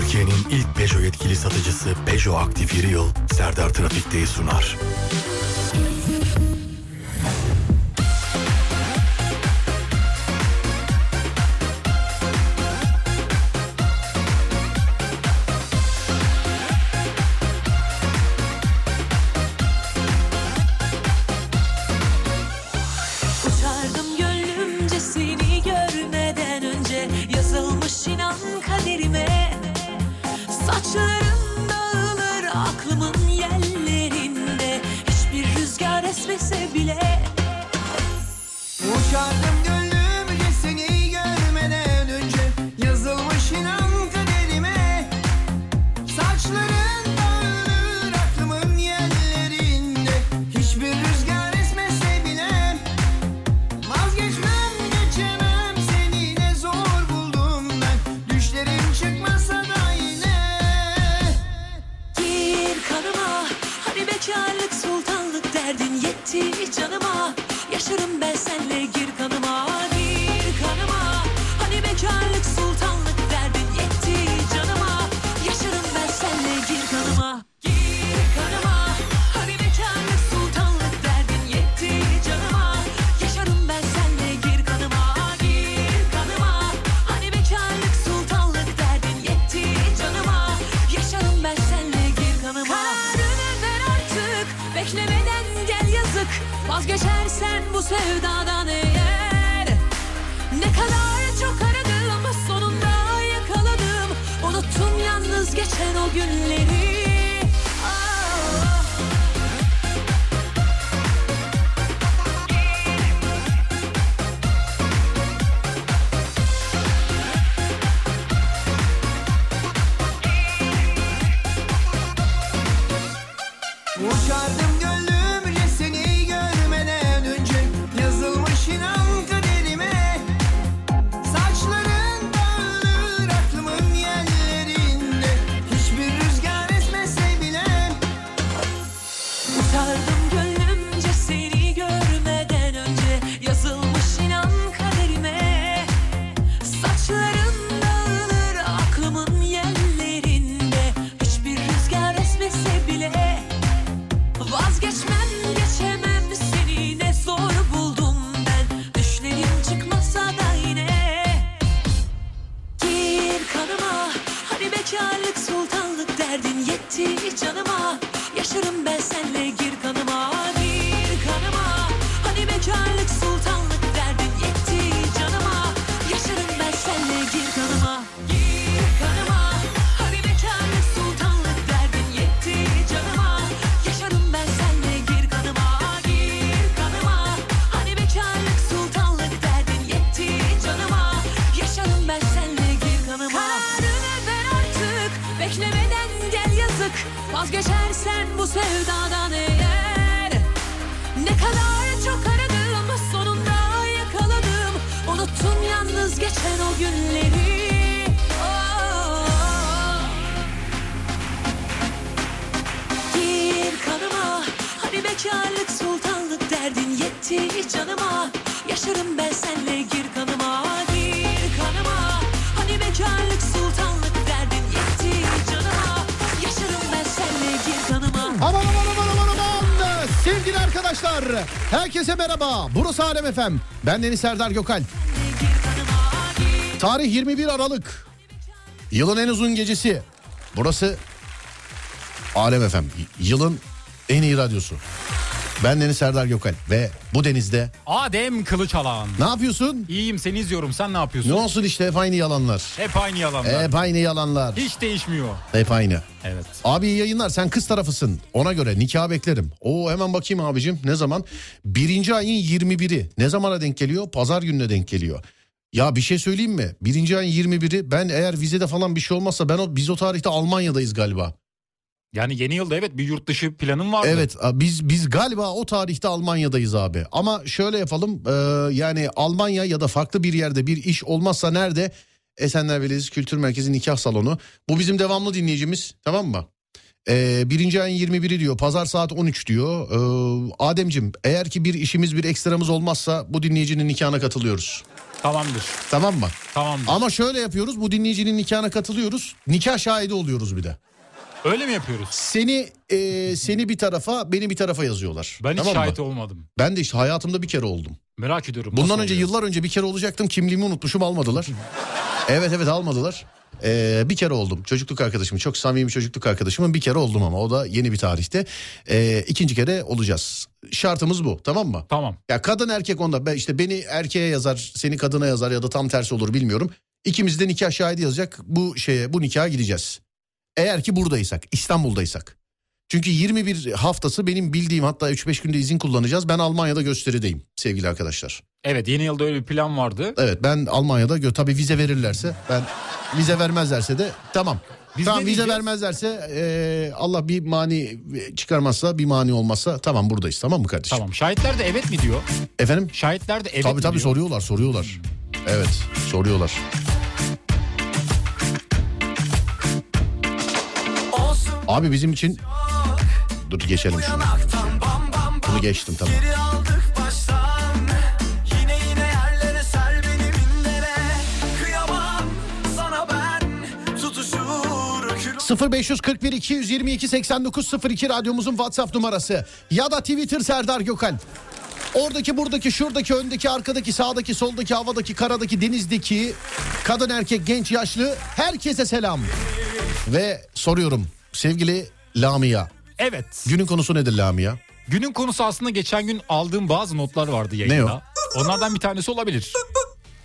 Türkiye'nin ilk Peugeot yetkili satıcısı Peugeot Aktif Yıl Serdar Trafik'teyi sunar. Uçardım gö- Efem. Ben Deniz Serdar Gökal. Tarih 21 Aralık. Yılın en uzun gecesi. Burası Alem Efem. Yılın en iyi radyosu. Ben Deniz Serdar Gökal ve bu denizde Adem Kılıçalan. ne yapıyorsun? İyiyim seni izliyorum sen ne yapıyorsun? Ne olsun işte hep aynı yalanlar. Hep aynı yalanlar. Hep aynı yalanlar. Hiç değişmiyor. Hep aynı. Evet. Abi iyi yayınlar sen kız tarafısın ona göre nikah beklerim. Oo hemen bakayım abicim ne zaman? Birinci ayın 21'i ne zamana denk geliyor? Pazar gününe denk geliyor. Ya bir şey söyleyeyim mi? Birinci ayın 21'i ben eğer vizede falan bir şey olmazsa ben o, biz o tarihte Almanya'dayız galiba. Yani yeni yılda evet bir yurt dışı planım vardı. Evet biz biz galiba o tarihte Almanya'dayız abi. Ama şöyle yapalım e, yani Almanya ya da farklı bir yerde bir iş olmazsa nerede? Esenler Belediyesi Kültür Merkezi Nikah Salonu. Bu bizim devamlı dinleyicimiz tamam mı? E, birinci ayın 21'i diyor pazar saat 13 diyor. E, Ademcim eğer ki bir işimiz bir ekstramız olmazsa bu dinleyicinin nikahına katılıyoruz. Tamamdır. Tamam mı? Tamamdır. Ama şöyle yapıyoruz. Bu dinleyicinin nikahına katılıyoruz. Nikah şahidi oluyoruz bir de. Öyle mi yapıyoruz? Seni e, seni bir tarafa, beni bir tarafa yazıyorlar. Ben hiç Tamam mı? şahit olmadım. Ben de işte hayatımda bir kere oldum. Merak ediyorum. Bundan önce oluyor? yıllar önce bir kere olacaktım. Kimliğimi unutmuşum almadılar. evet evet almadılar. Ee, bir kere oldum. Çocukluk arkadaşım çok samimi çocukluk arkadaşımın bir kere oldum ama o da yeni bir tarihte. Ee, ikinci kere olacağız. Şartımız bu tamam mı? Tamam. Ya kadın erkek onda işte beni erkeğe yazar seni kadına yazar ya da tam tersi olur bilmiyorum. İkimiz de nikah şahidi yazacak bu şeye bu nikaha gideceğiz. Eğer ki buradaysak İstanbul'daysak. Çünkü 21 haftası benim bildiğim hatta 3-5 günde izin kullanacağız. Ben Almanya'da gösterideyim sevgili arkadaşlar. Evet yeni yılda öyle bir plan vardı. Evet ben Almanya'da gö tabii vize verirlerse ben vize vermezlerse de tamam. Biz tamam vize vermezlerse eee, Allah bir mani çıkarmazsa bir mani olmazsa tamam buradayız tamam mı kardeşim? Tamam. Şahitler de evet mi diyor? Efendim? Şahitler de evet tabii tabii diyor? soruyorlar soruyorlar. Evet soruyorlar. Abi bizim için dur geçelim şunu. Bunu geçtim tamam. Geri aldık baştan Yine yine yerlere ser beni minlere Kıyamam sana ben Tutuşur kül 0541 222 8902 radyomuzun WhatsApp numarası ya da Twitter Serdar Gökalp. Oradaki buradaki şuradaki öndeki arkadaki sağdaki soldaki havadaki karadaki denizdeki kadın erkek genç yaşlı herkese selam. Ve soruyorum sevgili Lamia Evet. günün konusu nedir Lamia? Günün konusu aslında geçen gün aldığım bazı notlar vardı yayında. Ne o? Onlardan bir tanesi olabilir.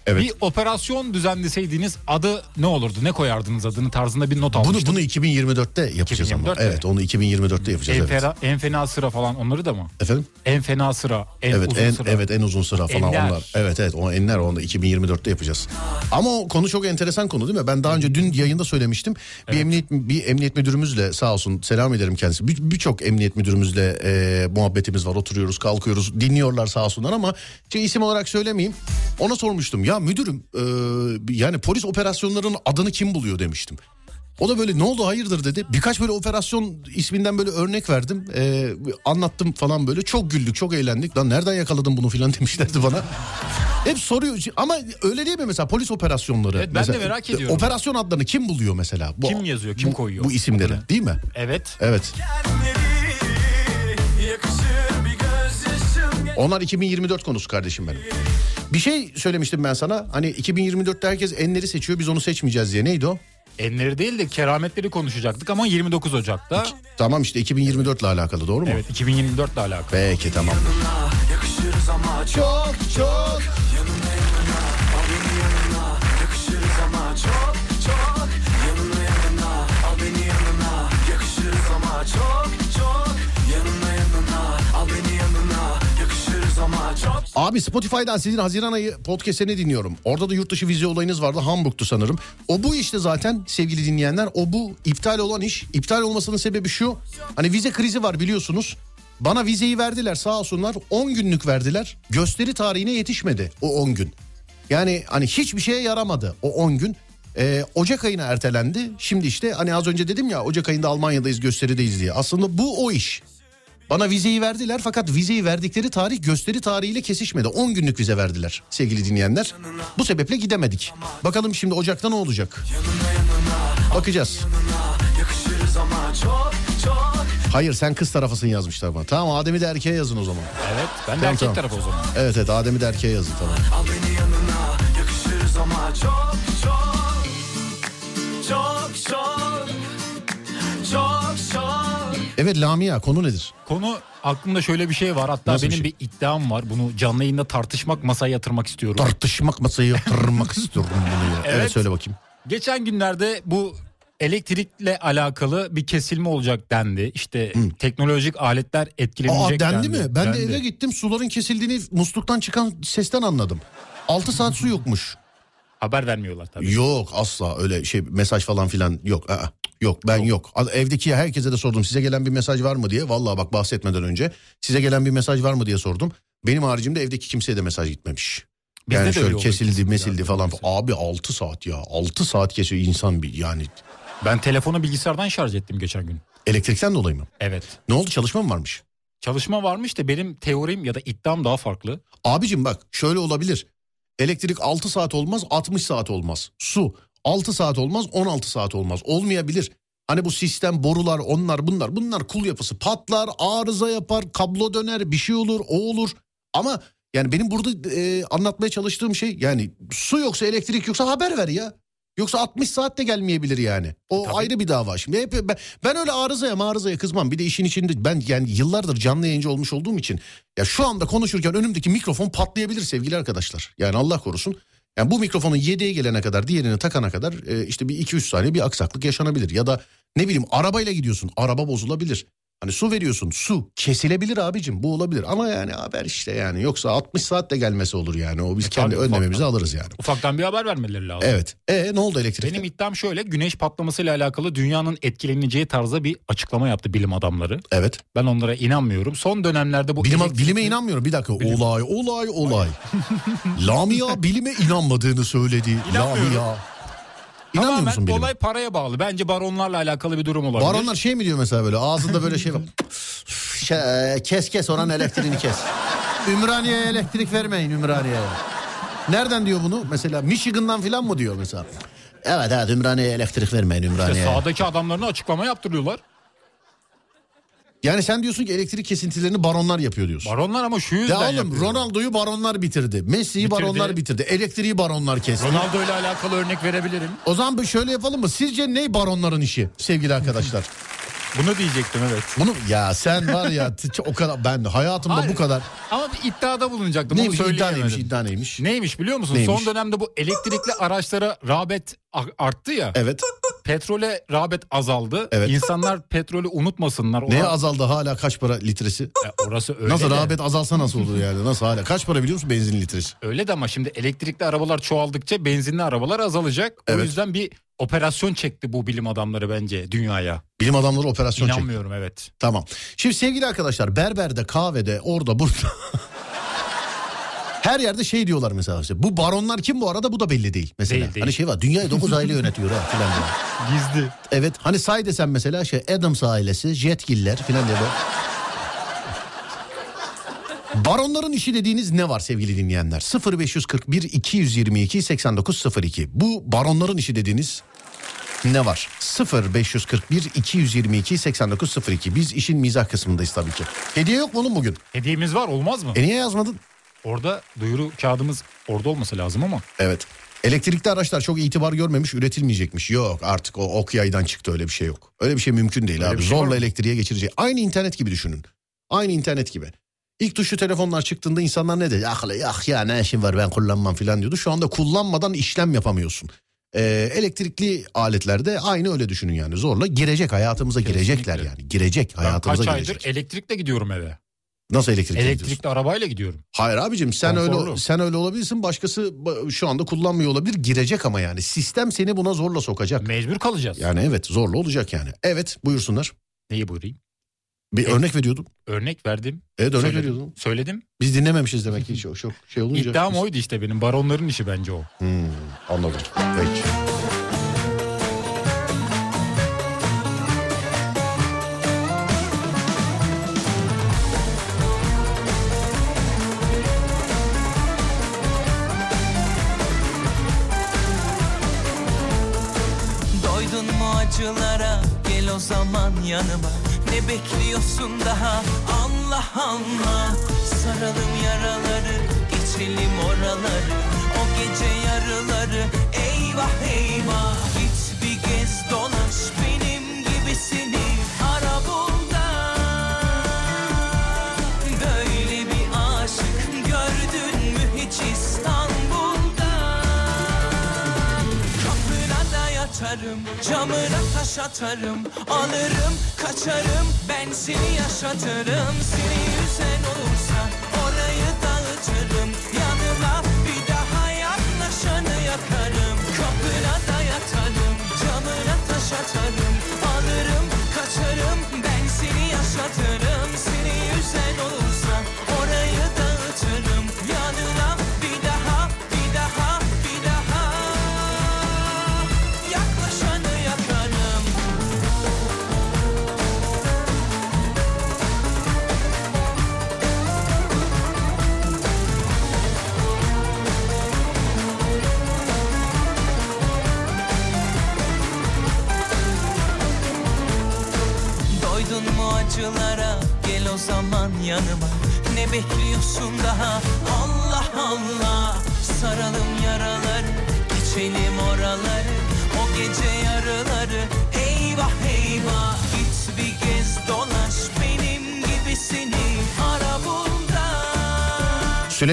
Evet. Bir operasyon düzenleseydiniz adı ne olurdu? Ne koyardınız adını tarzında bir not Bunu almıştım. bunu 2024'te yapacağız 2024'te ama. Evet onu 2024'te yapacağız en, evet. fena, en fena sıra falan onları da mı? Efendim? En fena sıra, en Evet uzun en sıra. evet en uzun sıra falan Enler. onlar. Evet evet o enler onu da 2024'te yapacağız. Ama o konu çok enteresan konu değil mi? Ben daha önce dün yayında söylemiştim. Bir emniyet bir emniyet müdürümüzle sağ olsun selam ederim kendisi. Bir- Birçok emniyet müdürümüzle e, muhabbetimiz var. Oturuyoruz, kalkıyoruz, dinliyorlar sağ olsunlar ama şey, isim olarak söylemeyeyim. Ona sormuştum. Ya müdürüm e, yani polis operasyonlarının adını kim buluyor demiştim. O da böyle ne oldu hayırdır dedi. Birkaç böyle operasyon isminden böyle örnek verdim. Ee, anlattım falan böyle. Çok güldük çok eğlendik. Lan nereden yakaladın bunu falan demişlerdi bana. Hep soruyor ama öyle değil mi mesela polis operasyonları? Evet, ben de mesela, merak ediyorum. Operasyon adlarını kim buluyor mesela? Bu, Kim yazıyor, kim bu- koyuyor? Bu isimleri değil mi? Evet. Evet. Onlar 2024 konusu kardeşim benim. Bir şey söylemiştim ben sana. Hani 2024'te herkes enleri seçiyor biz onu seçmeyeceğiz diye. Neydi o? Enleri değil de kerametleri konuşacaktık ama 29 Ocak'ta. Tamam işte 2024 ile alakalı doğru mu? Evet 2024 ile alakalı. Peki tamam. Yakışırız ama çok Çok çok. Yanına yanına Al beni yanına Yakışırız ama çok çok Yanına yanına Al beni yanına Yakışırız ama çok çok Abi Spotify'dan sizin Haziran ayı podcast'ini dinliyorum. Orada da yurt dışı vize olayınız vardı. Hamburg'tu sanırım. O bu işte zaten sevgili dinleyenler. O bu iptal olan iş. İptal olmasının sebebi şu. Hani vize krizi var biliyorsunuz. Bana vizeyi verdiler sağ olsunlar. 10 günlük verdiler. Gösteri tarihine yetişmedi o 10 gün. Yani hani hiçbir şeye yaramadı o 10 gün. Ee, Ocak ayına ertelendi. Şimdi işte hani az önce dedim ya Ocak ayında Almanya'dayız gösterideyiz diye. Aslında bu o iş. Bana vizeyi verdiler fakat vizeyi verdikleri tarih gösteri tarihiyle kesişmedi. 10 günlük vize verdiler sevgili dinleyenler. Bu sebeple gidemedik. Bakalım şimdi Ocak'ta ne olacak? Bakacağız. Hayır sen kız tarafısın yazmışlar bana. Tamam Adem'i de erkeğe yazın o zaman. Evet ben de Tamam, erkek tamam. tarafı o zaman. Evet evet Adem'i de erkeğe yazın tamam. Al beni yanına Yakışırız ama çok Çok çok Çok Evet Lamia konu nedir? Konu aklımda şöyle bir şey var. Hatta Nasıl bir benim şey? bir iddiam var. Bunu canlı yayında tartışmak, masaya yatırmak istiyorum. Tartışmak masayı yatırmak istiyorum bunu ya. Evet. Evet. söyle bakayım. Geçen günlerde bu elektrikle alakalı bir kesilme olacak dendi. İşte teknolojik aletler Aa etkilenecek dendi mi? Ben de Dendi. eve gittim suların kesildiğini musluktan çıkan sesten anladım. 6 saat su yokmuş. Haber vermiyorlar tabii. Yok asla öyle şey mesaj falan filan yok. Aa, yok ben yok. A- Evdeki herkese de sordum size gelen bir mesaj var mı diye. Vallahi bak bahsetmeden önce size gelen bir mesaj var mı diye sordum. Benim haricimde evdeki kimseye de mesaj gitmemiş. Bizde yani de şöyle kesildi mesildi biraz falan. mesela. Abi 6 saat ya 6 saat kesiyor insan bir yani. Ben telefonu bilgisayardan şarj ettim geçen gün. Elektrikten dolayı mı? Evet. Ne oldu çalışma mı varmış? Çalışma varmış da benim teorim ya da iddiam daha farklı. Abicim bak şöyle olabilir. Elektrik 6 saat olmaz 60 saat olmaz. Su 6 saat olmaz 16 saat olmaz. Olmayabilir. Hani bu sistem borular onlar bunlar bunlar kul yapısı patlar arıza yapar kablo döner bir şey olur o olur. Ama yani benim burada e, anlatmaya çalıştığım şey yani su yoksa elektrik yoksa haber ver ya. Yoksa 60 saat de gelmeyebilir yani. O Tabii. ayrı bir dava. Şimdi hep ben, ben öyle arızaya arızaya kızmam. Bir de işin içinde ben yani yıllardır canlı yayıncı olmuş olduğum için ya şu anda konuşurken önümdeki mikrofon patlayabilir sevgili arkadaşlar. Yani Allah korusun. Yani bu mikrofonun 7'ye gelene kadar diğerini takana kadar e, işte bir 2-3 saniye bir aksaklık yaşanabilir. Ya da ne bileyim arabayla gidiyorsun araba bozulabilir. Hani su veriyorsun su kesilebilir abicim bu olabilir. Ama yani haber işte yani yoksa 60 saat de gelmesi olur yani. O biz E kendi önlememizi ufaktan. alırız yani. Ufaktan bir haber vermeleri lazım. Evet. E ne oldu elektrikte? Benim iddiam şöyle güneş patlamasıyla alakalı dünyanın etkileneceği tarzda bir açıklama yaptı bilim adamları. Evet. Ben onlara inanmıyorum. Son dönemlerde bu Bilim, elektrik- bilime inanmıyorum. Bir dakika. Bilim. Olay, olay, olay. Lamia bilime inanmadığını söyledi. İnanmıyorum. Lamia. İnanmıyor musun Tamamen bilime? olay paraya bağlı. Bence baronlarla alakalı bir durum olabilir. Baronlar şey mi diyor mesela böyle ağzında böyle şey var. Şey, e, kes kes oranın elektriğini kes. Ümraniye'ye elektrik vermeyin Ümraniye'ye. Nereden diyor bunu? Mesela Michigan'dan falan mı diyor mesela? Evet evet Ümraniye'ye elektrik vermeyin İşte Ümraniye'ye. sağdaki adamlarına açıklama yaptırıyorlar. Yani sen diyorsun ki elektrik kesintilerini baronlar yapıyor diyorsun. Baronlar ama şu yüzden ya oğlum yapıyor. Ronaldo'yu baronlar bitirdi. Messi'yi Bitirdi. baronlar bitirdi. Elektriği baronlar kesti. Ronaldo ile alakalı örnek verebilirim. O zaman şöyle yapalım mı? Sizce ne baronların işi sevgili arkadaşlar? Bunu diyecektim evet. Bunu ya sen var ya o kadar ben hayatımda Hayır. bu kadar. Ama bir iddiada bulunacaktım. Neymiş iddia neymiş iddia neymiş? Neymiş biliyor musun? Neymiş? Son dönemde bu elektrikli araçlara rağbet arttı ya. Evet. Petrole rağbet azaldı. Evet. İnsanlar petrolü unutmasınlar. Ona- Neye azaldı hala kaç para litresi? E, orası öyle Nasıl de. rağbet azalsa nasıl olur yani? Nasıl hala? Kaç para biliyor musun benzin litresi? Öyle de ama şimdi elektrikli arabalar çoğaldıkça benzinli arabalar azalacak. O Evet. yüzden bir operasyon çekti bu bilim adamları bence dünyaya. Bilim adamları operasyon çekti. İnanmıyorum evet. Tamam. Şimdi sevgili arkadaşlar berberde, kahvede, orada, burada. Her yerde şey diyorlar mesela işte. Bu baronlar kim bu arada bu da belli değil mesela. Değil, değil. Hani şey var dünyayı 9 aile yönetiyor ha filan diyor. Gizli. Evet hani say desem mesela şey Adams ailesi, Jetgiller filan diye böyle. Baronların işi dediğiniz ne var sevgili dinleyenler? 0541 222 8902. Bu baronların işi dediğiniz ne var? 0541 222 8902. Biz işin mizah kısmındayız tabii ki. Hediye yok mu oğlum bugün? Hediyemiz var olmaz mı? E niye yazmadın? Orada duyuru kağıdımız orada olması lazım ama. Evet. Elektrikli araçlar çok itibar görmemiş üretilmeyecekmiş. Yok artık o ok yaydan çıktı öyle bir şey yok. Öyle bir şey mümkün değil Öyle abi. şey var Zorla mı? elektriğe geçirecek. Aynı internet gibi düşünün. Aynı internet gibi. İlk tuşlu telefonlar çıktığında insanlar ne dedi? Ah, ah ya ne işim var ben kullanmam falan diyordu. Şu anda kullanmadan işlem yapamıyorsun. Ee, elektrikli aletlerde aynı öyle düşünün yani. Zorla girecek hayatımıza Kesinlikle. girecekler yani. Girecek Ben hayatımıza kaç girecek. aydır elektrikle gidiyorum eve. Nasıl elektrikli gidiyorsun? Elektrikli arabayla gidiyorum. Hayır abicim sen öyle Konforlu. sen öyle olabilirsin. Başkası ba- şu anda kullanmıyor olabilir. Girecek ama yani. Sistem seni buna zorla sokacak. Mecbur kalacağız. Yani evet zorla olacak yani. Evet buyursunlar. Neyi buyurayım? Bir örnek veriyordum. Örnek verdim. Evet örnek Söyledim. veriyordum. Söyledim. Biz dinlememişiz demek ki çok, çok şey olunca. İddiam Biz- oydu işte benim. Baronların işi bence o. Hmm, anladım. Peki. O zaman yanıma. Ne bekliyorsun daha? Allah Allah. Saralım yaraları geçelim oraları. O gece yarıları eyvah eyvah camına taş atarım Alırım, kaçarım, ben seni yaşatırım. Seni yüzen olursa orayı dağıtırım. Yanıma bir daha yaklaşanı yakarım. Kapına da yatarım, camına taş atarım Alırım,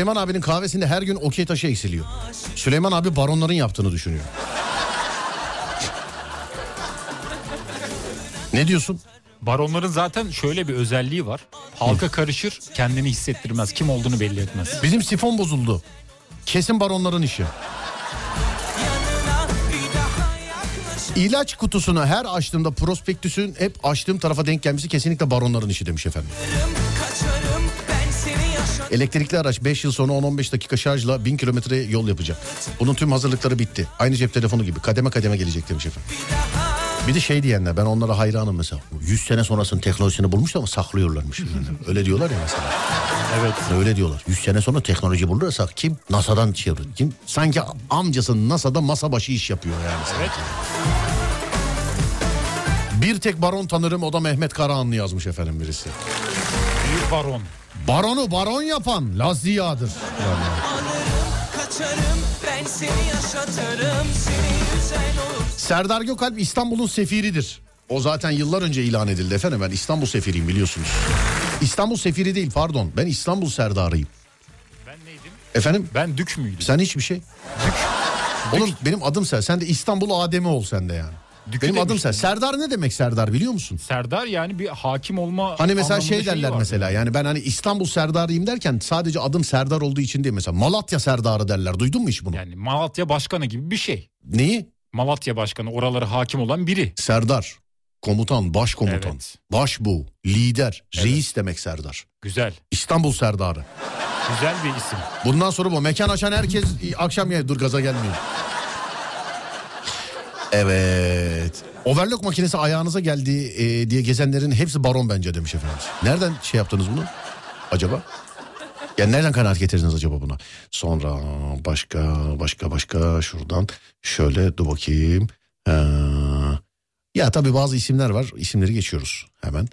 Süleyman abinin kahvesinde her gün okey taşı eksiliyor. Süleyman abi baronların yaptığını düşünüyor. ne diyorsun? Baronların zaten şöyle bir özelliği var. Halka karışır, kendini hissettirmez. Kim olduğunu belli etmez. Bizim sifon bozuldu. Kesin baronların işi. İlaç kutusunu her açtığımda prospektüsün hep açtığım tarafa denk gelmesi kesinlikle baronların işi demiş efendim. Kaçarım Elektrikli araç 5 yıl sonra 10-15 dakika şarjla 1000 kilometre yol yapacak. Bunun tüm hazırlıkları bitti. Aynı cep telefonu gibi kademe kademe gelecek demiş efendim. Bir de şey diyenler ben onlara hayranım mesela. 100 sene sonrasının teknolojisini bulmuş ama saklıyorlarmış. Öyle diyorlar ya mesela. Evet. Öyle diyorlar. 100 sene sonra teknoloji bulursa kim? NASA'dan çevir. Kim? Sanki amcası NASA'da masa başı iş yapıyor yani. Evet. Bir tek baron tanırım o da Mehmet Karahanlı yazmış efendim birisi. Baron. Baronu baron yapan Laz Ziya'dır. Yani. Kaçarım ben seni yaşatırım Seni yüzen olur Serdar Gökalp İstanbul'un sefiridir. O zaten yıllar önce ilan edildi efendim. Ben İstanbul sefiriyim biliyorsunuz. İstanbul sefiri değil pardon. Ben İstanbul Serdarıyım. Ben neydim? Efendim Ben dük müydüm? sen hiçbir şey. Oğlum benim adım Ser. Sen de İstanbul Adem'i ol sen de yani. Dükü benim adım demiştim. Ser. Serdar ne demek Serdar biliyor musun? Serdar yani bir hakim olma Hani mesela anlamında şey derler var. mesela yani ben hani İstanbul Serdarıyım derken sadece adım Serdar olduğu için değil mesela Malatya Serdarı derler. Duydun mu hiç bunu? Yani Malatya başkanı gibi bir şey. Neyi? Malatya başkanı oralara hakim olan biri. Serdar. Komutan, başkomutan, Evet. başbu, lider, reis demek Serdar. Güzel. İstanbul Serdarı. Güzel bir isim. Bundan sonra bu mekan açan herkes akşam ya dur gaza gelmeyin. Evet. Overlock makinesi ayağınıza geldi e, diye gezenlerin hepsi baron bence demiş efendim. Nereden şey yaptınız bunu acaba? Yani nereden kanaat getirdiniz acaba buna? Sonra başka başka başka şuradan şöyle dur bakayım. Ee, ya tabii bazı isimler var. İsimleri geçiyoruz hemen.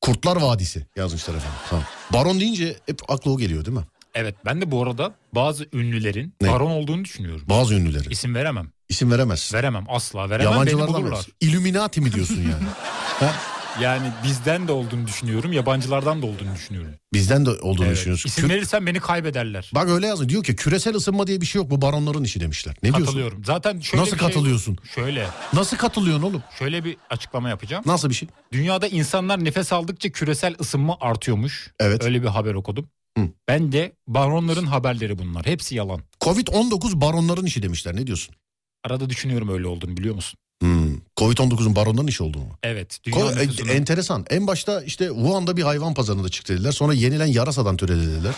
Kurtlar Vadisi yazmışlar efendim. Tamam. Baron deyince hep akla o geliyor değil mi? Evet ben de bu arada bazı ünlülerin Ne? baron olduğunu düşünüyorum. Bazı ünlülerin. İsim veremem. İsim veremez. Veremem asla veremem beni Yabancılardan bulurlar. vermez. Illuminati mi diyorsun yani? Ha? Yani bizden de olduğunu düşünüyorum yabancılardan da olduğunu düşünüyorum. Bizden de olduğunu Evet. düşünüyorsun. İsim Kü- verirsen beni kaybederler. Bak öyle yazıyor. Diyor ki küresel ısınma diye bir şey yok. Bu baronların işi demişler. Ne diyorsun? Katılıyorum. Zaten şöyle Nasıl şey- katılıyorsun? Şöyle. Nasıl katılıyorsun oğlum? Şöyle bir açıklama yapacağım. Nasıl bir şey? Dünyada insanlar nefes aldıkça küresel ısınma artıyormuş. Evet. Öyle bir haber okudum. Hı. Ben de baronların haberleri bunlar. Hepsi yalan. Covid-19 baronların işi demişler. Ne diyorsun? Arada düşünüyorum öyle olduğunu biliyor musun? Hmm. Covid-19'un baronların işi olduğunu. Evet. Dünya Ko- e- nüfusunun- enteresan. En başta işte Wuhan'da bir hayvan pazarında çıktı dediler. Sonra yenilen yarasadan türedi dediler.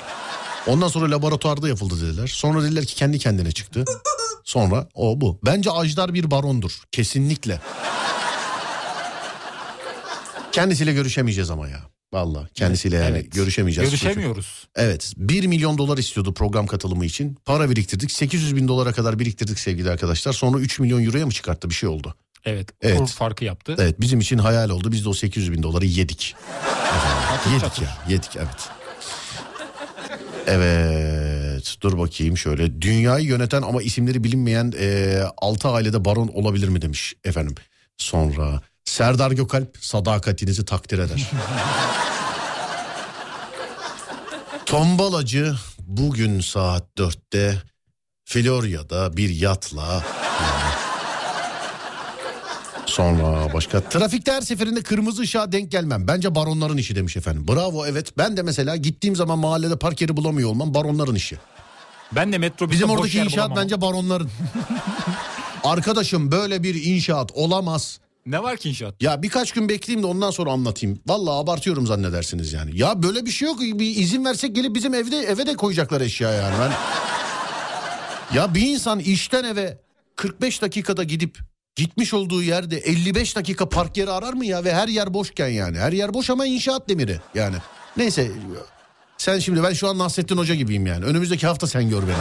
Ondan sonra laboratuvarda yapıldı dediler. Sonra dediler ki kendi kendine çıktı. Sonra o bu. Bence Ajdar bir barondur. Kesinlikle. Kendisiyle görüşemeyeceğiz ama ya. Vallahi kendisiyle yani Evet. görüşemeyeceğiz. Görüşemiyoruz. Evet 1 milyon dolar istiyordu program katılımı için. Para biriktirdik 800 bin dolara kadar biriktirdik sevgili arkadaşlar. Sonra 3 milyon euroya mı çıkarttı bir şey oldu. Evet. Evet. Kur farkı yaptı. Evet bizim için hayal oldu. Biz de o 800 bin doları yedik. Çatır Yedik çatır. ya yedik evet. Evet dur bakayım şöyle. Dünyayı yöneten ama isimleri bilinmeyen e, 6 ailede baron olabilir mi demiş efendim. Sonra Serdar Gökalp sadakatinizi takdir eder. Tombalacı bugün saat 4'te Florya'da bir yatla Sonra başka trafikte her seferinde kırmızı ışığa denk gelmem. Bence baronların işi demiş efendim. Bravo evet ben de mesela gittiğim zaman mahallede park yeri bulamıyor olmam baronların işi. Ben de metrobüste Bizim oradaki inşaat bulamam. bence baronların. Arkadaşım böyle bir inşaat olamaz. Ne var ki inşaat? Ya birkaç gün bekleyeyim de ondan sonra anlatayım. Vallahi abartıyorum zannedersiniz yani. Ya böyle bir şey yok. Bir izin versek gelip bizim evde eve de koyacaklar eşya yani. Ben... ya bir insan işten eve 45 dakikada gidip gitmiş olduğu yerde 55 dakika park yeri arar mı ya? Ve her yer boşken yani. Her yer boş ama inşaat demiri yani. Neyse sen şimdi ben şu an Nasrettin Hoca gibiyim yani. Önümüzdeki hafta sen gör beni.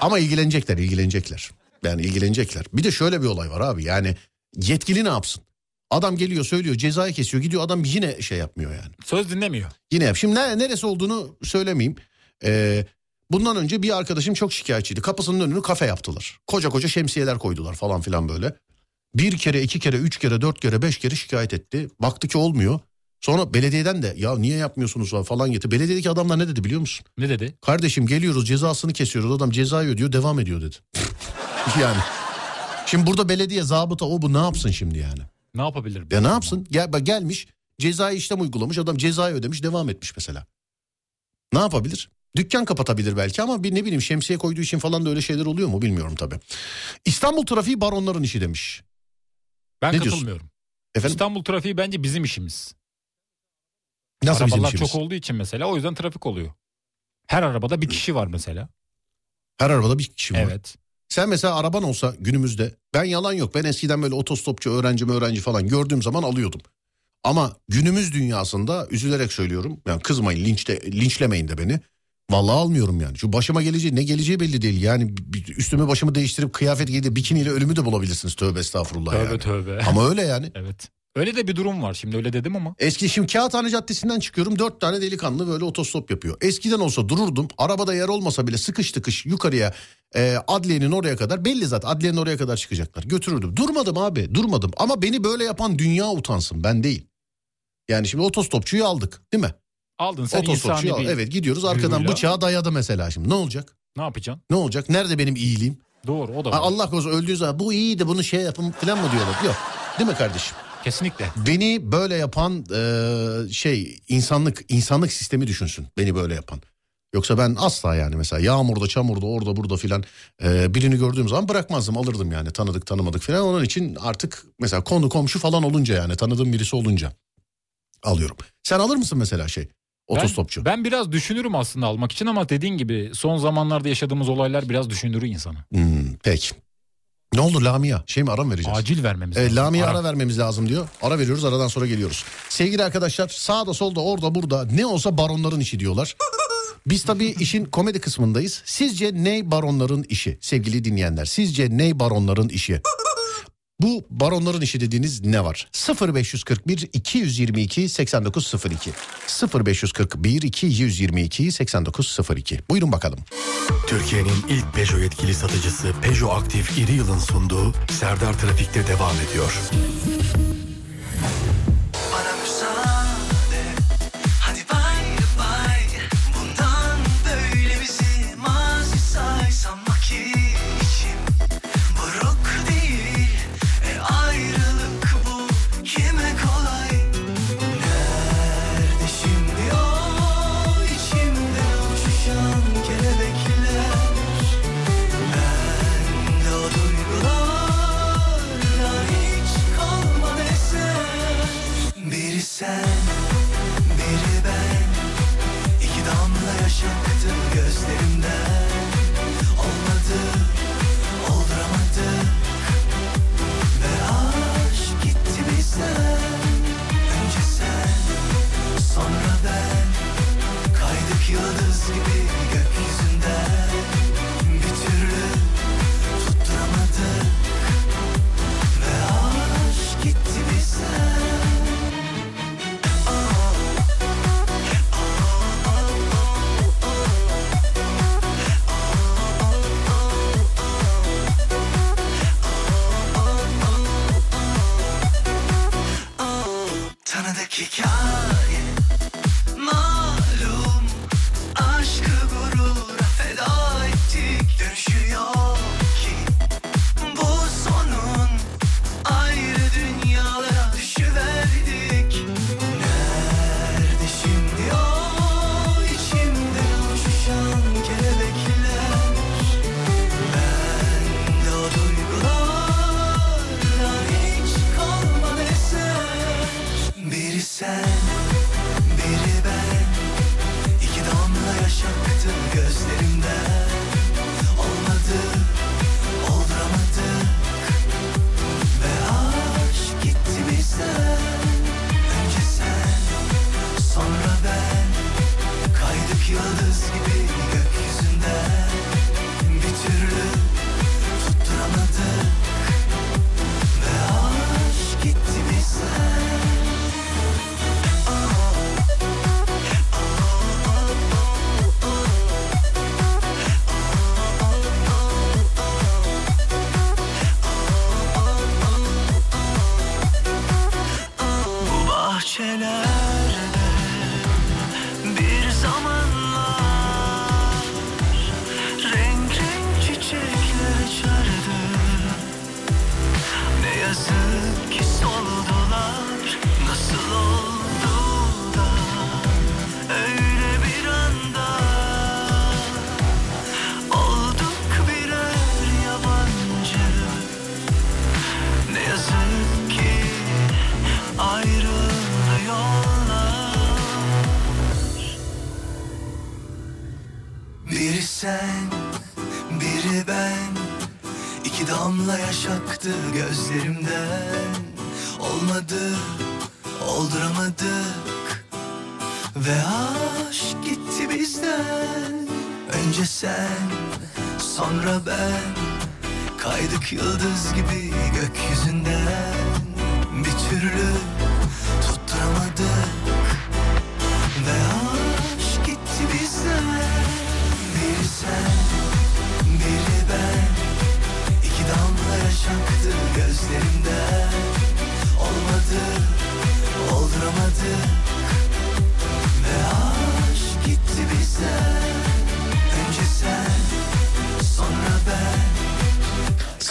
Ama ilgilenecekler ilgilenecekler. Yani ilgilenecekler. Bir de şöyle bir olay var abi yani yetkili ne yapsın? Adam geliyor söylüyor cezayı kesiyor gidiyor adam yine şey yapmıyor yani. Söz dinlemiyor. Yine yap. Şimdi ne- neresi olduğunu söylemeyeyim. Ee, bundan önce bir arkadaşım çok şikayetçiydi. Kapısının önünü kafe yaptılar. Koca koca şemsiyeler koydular falan filan böyle. Bir kere, iki kere, üç kere, dört kere, beş kere şikayet etti. Baktı ki olmuyor. Sonra belediyeden de ya niye yapmıyorsunuz falan gitti. Belediyedeki adamlar ne dedi biliyor musun? Ne dedi? Kardeşim geliyoruz cezasını kesiyoruz. Adam cezayı ödüyor devam ediyor dedi. yani. Şimdi burada belediye zabıta o bu ne yapsın şimdi yani? Ne yapabilir? Ya ne yapsın? Gel, bak gelmiş cezai işlem uygulamış adam cezayı ödemiş devam etmiş mesela. Ne yapabilir? Dükkan kapatabilir belki ama bir ne bileyim şemsiye koyduğu için falan da öyle şeyler oluyor mu bilmiyorum tabii. İstanbul trafiği baronların işi demiş. Ben Ne diyorsun? katılmıyorum. Efendim İstanbul trafiği bence bizim işimiz. nasıl bizim Arabalar işimiz? çok olduğu için mesela o yüzden trafik oluyor. Her arabada bir kişi var mesela. Her arabada bir kişi var. Evet. Sen mesela araban olsa günümüzde ben yalan yok ben eskiden böyle otostopçu öğrenci mi öğrenci falan gördüğüm zaman alıyordum. Ama günümüz dünyasında üzülerek söylüyorum yani kızmayın linçte, linçlemeyin de beni. Vallahi almıyorum yani. Şu başıma geleceği ne geleceği belli değil. Yani üstümü başımı değiştirip kıyafet giyip bikiniyle ölümü de bulabilirsiniz. Tövbe estağfurullah Tövbe yani. tövbe. Ama öyle yani. evet. Öyle de bir durum var. Şimdi öyle dedim ama. Eski şimdi Kağıthane Caddesi'nden çıkıyorum. Dört tane delikanlı böyle otostop yapıyor. Eskiden olsa dururdum. Arabada yer olmasa bile sıkış tıkış yukarıya e, adliyenin oraya kadar. Belli zaten adliyenin oraya kadar çıkacaklar. Götürürdüm. Durmadım abi durmadım. Ama beni böyle yapan dünya utansın ben değil. Yani şimdi otostopçuyu aldık değil mi? Aldın sen Otostopçuyu al. Evet gidiyoruz arkadan duyguyla. bıçağı dayadı mesela şimdi. Ne olacak? Ne yapacaksın? Ne olacak? Nerede benim iyiliğim? Doğru o da var. Allah korusun öldüğü zaman bu iyiydi bunu şey yapın falan mı diyorlar? Yok. Değil mi kardeşim? Kesinlikle. Beni böyle yapan e, şey insanlık insanlık sistemi düşünsün beni böyle yapan. Yoksa ben asla yani mesela yağmurda çamurda orada burada filan e, birini gördüğüm zaman bırakmazdım alırdım yani tanıdık tanımadık filan. Onun için artık mesela konu komşu falan olunca yani tanıdığım birisi olunca alıyorum. Sen alır mısın mesela şey otostopçu? Ben, ben biraz düşünürüm aslında almak için ama dediğin gibi son zamanlarda yaşadığımız olaylar biraz düşündürür insanı. Hmm, peki. Ne oldu Lamia? Şey mi ara mı vereceğiz? Acil vermemiz E, lazım. Lamia'ya Ara. ara vermemiz lazım diyor. Ara veriyoruz aradan sonra geliyoruz. Sevgili arkadaşlar sağda solda orada burada ne olsa baronların işi diyorlar. Biz tabii işin komedi kısmındayız. Sizce ne baronların işi sevgili dinleyenler? Sizce ne baronların işi? Bu baronların işi dediğiniz ne var? 0541 222 8902 0541 222 8902 Buyurun bakalım. Türkiye'nin ilk Peugeot yetkili satıcısı Peugeot Aktif İri Yıl'ın sunduğu Serdar Trafik'te devam ediyor.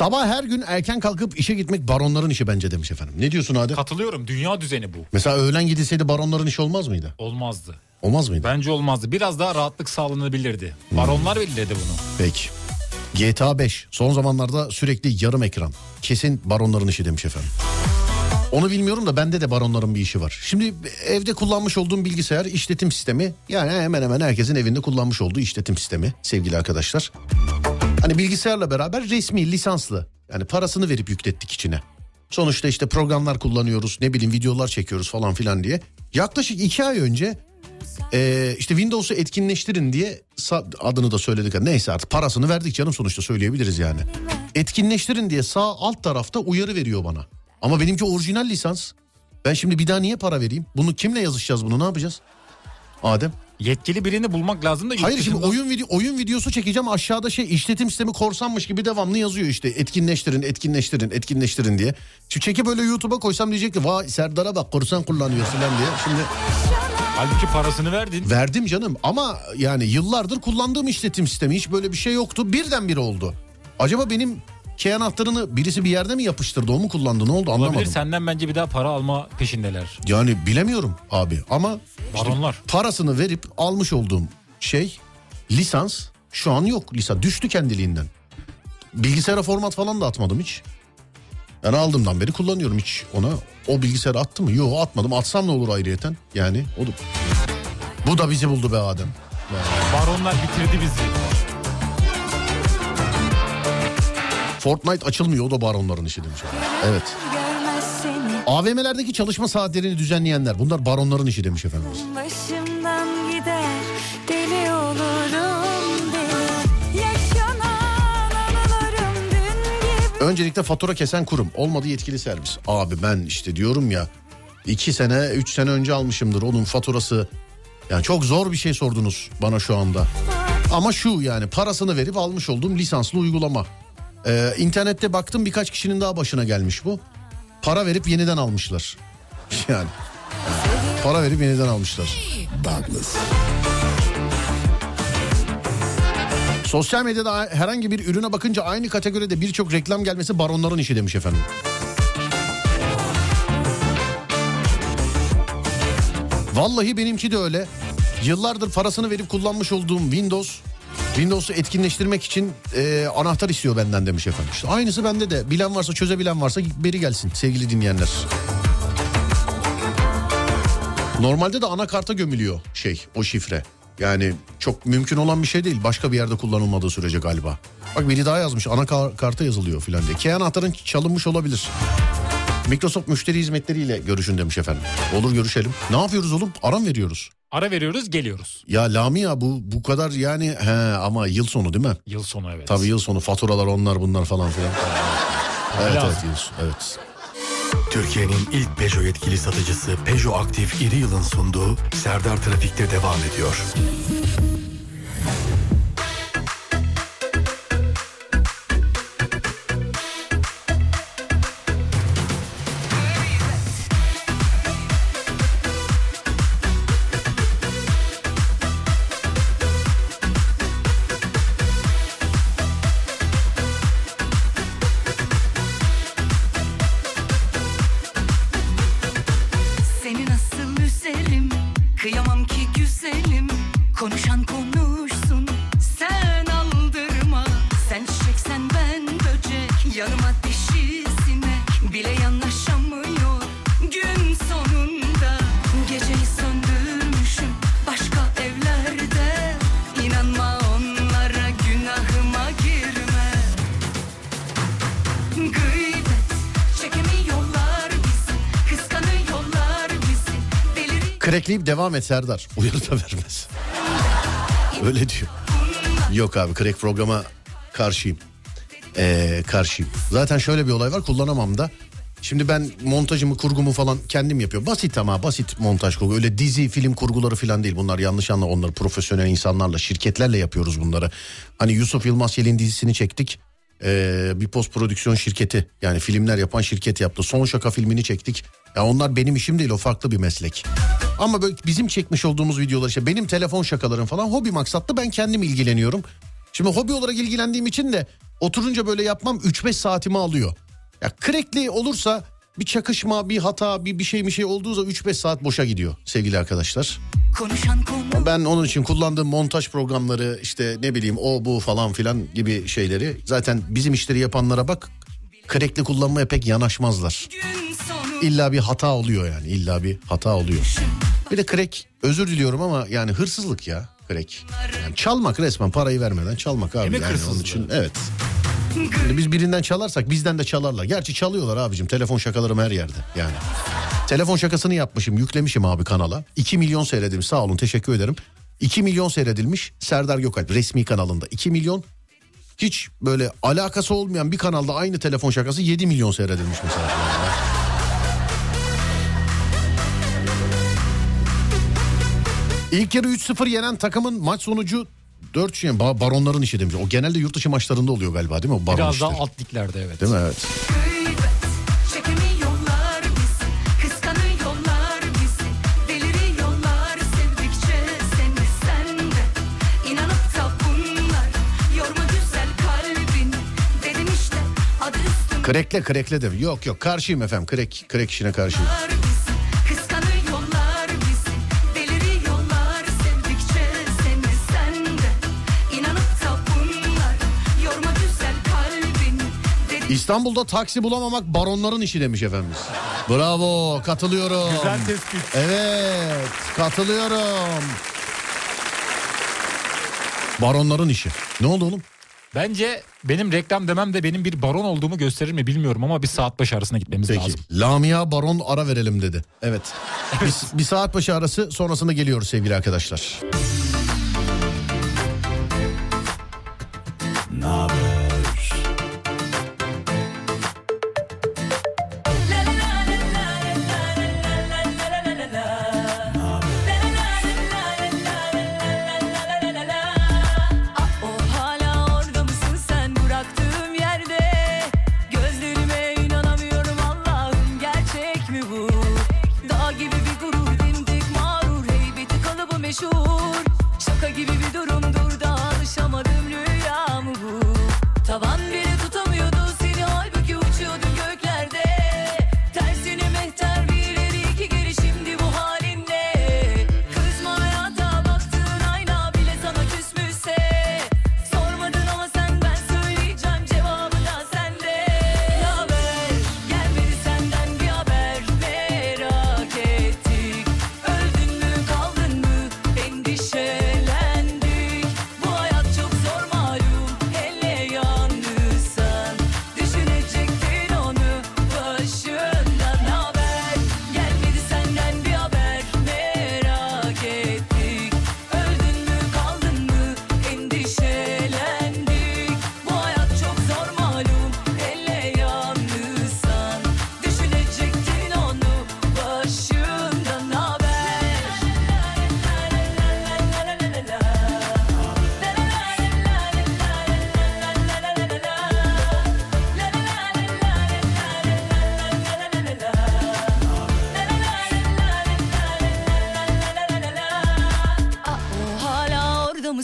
Sabah her gün erken kalkıp işe gitmek baronların işi bence demiş efendim. Ne diyorsun Adem? Katılıyorum. Dünya düzeni bu. Mesela öğlen gidilseydi baronların işi olmaz mıydı? Olmazdı. Olmaz mıydı? Bence olmazdı. Biraz daha rahatlık sağlanabilirdi. Baronlar belirledi bunu. Peki. GTA 5 son zamanlarda sürekli yarım ekran. Kesin baronların işi demiş efendim. Onu bilmiyorum da bende de baronların bir işi var. Şimdi evde kullanmış olduğum bilgisayar işletim sistemi yani hemen hemen herkesin evinde kullanmış olduğu işletim sistemi sevgili arkadaşlar. Hani bilgisayarla beraber resmi lisanslı yani parasını verip yüklettik içine. Sonuçta işte programlar kullanıyoruz ne bileyim videolar çekiyoruz falan filan diye. Yaklaşık iki ay önce ee, işte Windows'u etkinleştirin diye adını da söyledik. Neyse artık parasını verdik canım sonuçta söyleyebiliriz yani. Etkinleştirin diye sağ alt tarafta uyarı veriyor bana. Ama benimki orijinal lisans. Ben şimdi bir daha niye para vereyim? Bunu kimle yazışacağız bunu ne yapacağız? Adem. Yetkili birini bulmak lazım da Hayır şimdi dışında- oyun video oyun videosu çekeceğim aşağıda şey işletim sistemi korsanmış gibi devamlı yazıyor işte etkinleştirin etkinleştirin etkinleştirin diye. Şimdi çekip böyle YouTube'a koysam diyecek ki vay Serdar'a bak korsan kullanıyor falan diye. Şimdi Halbuki parasını verdin. Verdim canım ama yani yıllardır kullandığım işletim sistemi hiç böyle bir şey yoktu. Birdenbire oldu. Acaba benim key anahtarını birisi bir yerde mi yapıştırdı o mu kullandı ne oldu anlamadım. Olabilir senden bence bir daha para alma peşindeler. Yani bilemiyorum abi ama Baronlar. parasını verip almış olduğum şey lisans şu an yok lisans düştü kendiliğinden. Bilgisayara format falan da atmadım hiç. Yani aldığımdan beri kullanıyorum hiç ona. O bilgisayara attı mı? Yok atmadım. Atsam ne olur ayrıyeten? Yani o da... Bu da bizi buldu be Adem. Baronlar bitirdi bizi. Fortnite açılmıyor o da baronların işi demiş. Evet. AVM'lerdeki çalışma saatlerini düzenleyenler bunlar baronların işi demiş efendimiz. başımdan gider deli olurum deli yaşanan anılarım dün gibi Öncelikle fatura kesen kurum olmadı yetkili servis. Abi ben işte diyorum ya iki sene üç sene önce almışımdır onun faturası. Yani çok zor bir şey sordunuz bana şu anda. Ama şu yani parasını verip almış olduğum lisanslı uygulama. Ee, internette baktım birkaç kişinin daha başına gelmiş bu. Para verip yeniden almışlar. Yani. Para verip yeniden almışlar. Sosyal medyada herhangi bir ürüne bakınca aynı kategoride birçok reklam gelmesi baronların işi demiş efendim. Vallahi benimki de öyle. Yıllardır parasını verip kullanmış olduğum Windows Windows'u etkinleştirmek için e, anahtar istiyor benden demiş efendim. İşte aynısı bende de. Bilen varsa çözebilen varsa beri gelsin sevgili dinleyenler. Normalde de anakarta gömülüyor şey o şifre. Yani çok mümkün olan bir şey değil. Başka bir yerde kullanılmadığı sürece galiba. Bak biri daha yazmış anakarta yazılıyor filan diye. Key anahtarın çalınmış olabilir. Microsoft müşteri hizmetleriyle görüşün demiş efendim. Olur görüşelim. Ne yapıyoruz oğlum? Aram veriyoruz. Ara veriyoruz geliyoruz. Ya Lamia bu bu kadar yani he ama yıl sonu değil mi? Yıl sonu evet. Tabii yıl sonu faturalar onlar bunlar falan filan. evet lazım. evet yıl sonu, evet. Türkiye'nin ilk Peugeot yetkili satıcısı Peugeot Aktif İri Yıl'ın sunduğu Serdar Trafik'te devam ediyor. Devam et Serdar. Uyarı da vermez. Öyle diyor. Yok abi krek programa karşıyım. Ee, karşıyım. Zaten şöyle bir olay var kullanamam da. Şimdi ben montajımı kurgumu falan kendim yapıyorum. Basit ama basit montaj kurgu. Öyle dizi film kurguları falan değil. Bunlar yanlış anla onları profesyonel insanlarla şirketlerle yapıyoruz bunları. Hani Yusuf Yılmaz Yel'in dizisini çektik. Ee, bir post prodüksiyon şirketi yani filmler yapan şirket yaptı. Son şaka filmini çektik. Ya onlar benim işim değil o farklı bir meslek. Ama böyle bizim çekmiş olduğumuz videolar işte benim telefon şakalarım falan hobi maksatlı ben kendim ilgileniyorum. Şimdi hobi olarak ilgilendiğim için de oturunca böyle yapmam 3-5 saatimi alıyor. Ya crackli olursa bir çakışma, bir hata, bir bir şey bir şey olduğu zaman 3-5 saat boşa gidiyor sevgili arkadaşlar. Ben onun için kullandığım montaj programları işte ne bileyim o bu falan filan gibi şeyleri zaten bizim işleri yapanlara bak crackli kullanmaya pek yanaşmazlar. İlla bir hata oluyor yani illa bir hata oluyor. Bir de crack özür diliyorum ama yani hırsızlık ya crack. Yani çalmak resmen parayı vermeden çalmak abi. Emek yani onun için evet. Şimdi biz birinden çalarsak bizden de çalarlar. Gerçi çalıyorlar abicim telefon şakalarım her yerde yani. Telefon şakasını yapmışım yüklemişim abi kanala. 2 milyon seyredilmiş sağ olun teşekkür ederim. 2 milyon seyredilmiş Serdar Gökalp resmi kanalında. 2 milyon hiç böyle alakası olmayan bir kanalda aynı telefon şakası 7 milyon seyredilmiş mesela. İlk yarı 3-0 yenen takımın maç sonucu 4 yani ba- baronların işi demiş. O genelde yurt dışı maçlarında oluyor galiba değil mi? O baron Biraz işleri. daha alt liglerde evet. Değil mi? Evet. Krekle krekle de. Yok yok karşıyım efendim. Krek, krek işine karşıyım. İstanbul'da taksi bulamamak baronların işi demiş efendimiz. Bravo katılıyorum. Güzel tespit. Evet katılıyorum. Baronların işi. Ne oldu oğlum? Bence benim reklam demem de benim bir baron olduğumu gösterir mi bilmiyorum ama bir saat başı arasına gitmemiz Peki. lazım. Lamia Baron ara verelim dedi. Evet. bir, bir saat başı arası sonrasında geliyoruz sevgili arkadaşlar. O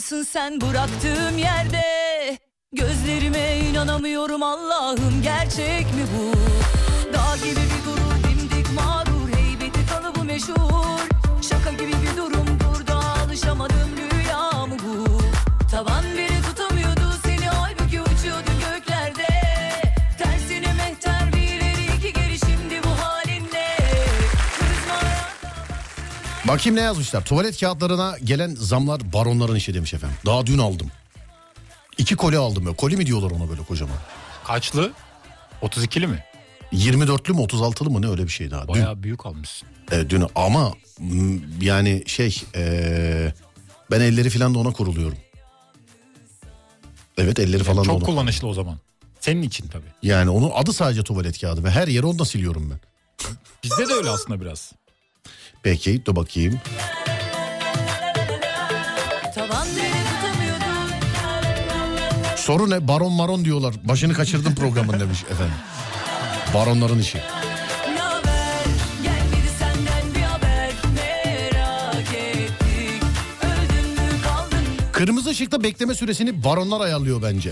mısın sen bıraktığım yerde. Gözlerime inanamıyorum Allah'ım gerçek mi bu? Dağ gibi bir gurur dimdik mağrur Heybeti kalıbı meşhur. Şaka gibi bir durumdur da alışamadım rüya Bakayım ne yazmışlar. Tuvalet kağıtlarına gelen zamlar baronların işi demiş efendim. Daha dün aldım. İki koli aldım ya. Koli mi diyorlar ona böyle kocaman? Kaçlı? 32'li mi? 24'lü mü 36'lı mı ne öyle bir şey daha. Dün, Bayağı büyük almışsın. e, dün ama yani şey e, ben elleri falan da ona kuruluyorum. Evet elleri falan da Çok ona. kullanışlı o zaman. Senin için tabii. Yani onun adı sadece tuvalet kağıdı ve her yeri onunla siliyorum ben. Bizde de öyle aslında biraz. Peki dur bakayım. Soru ne? Baron maron diyorlar. Başını kaçırdım programın demiş efendim. Baronların işi. Kırmızı ışıkta bekleme süresini baronlar ayarlıyor bence.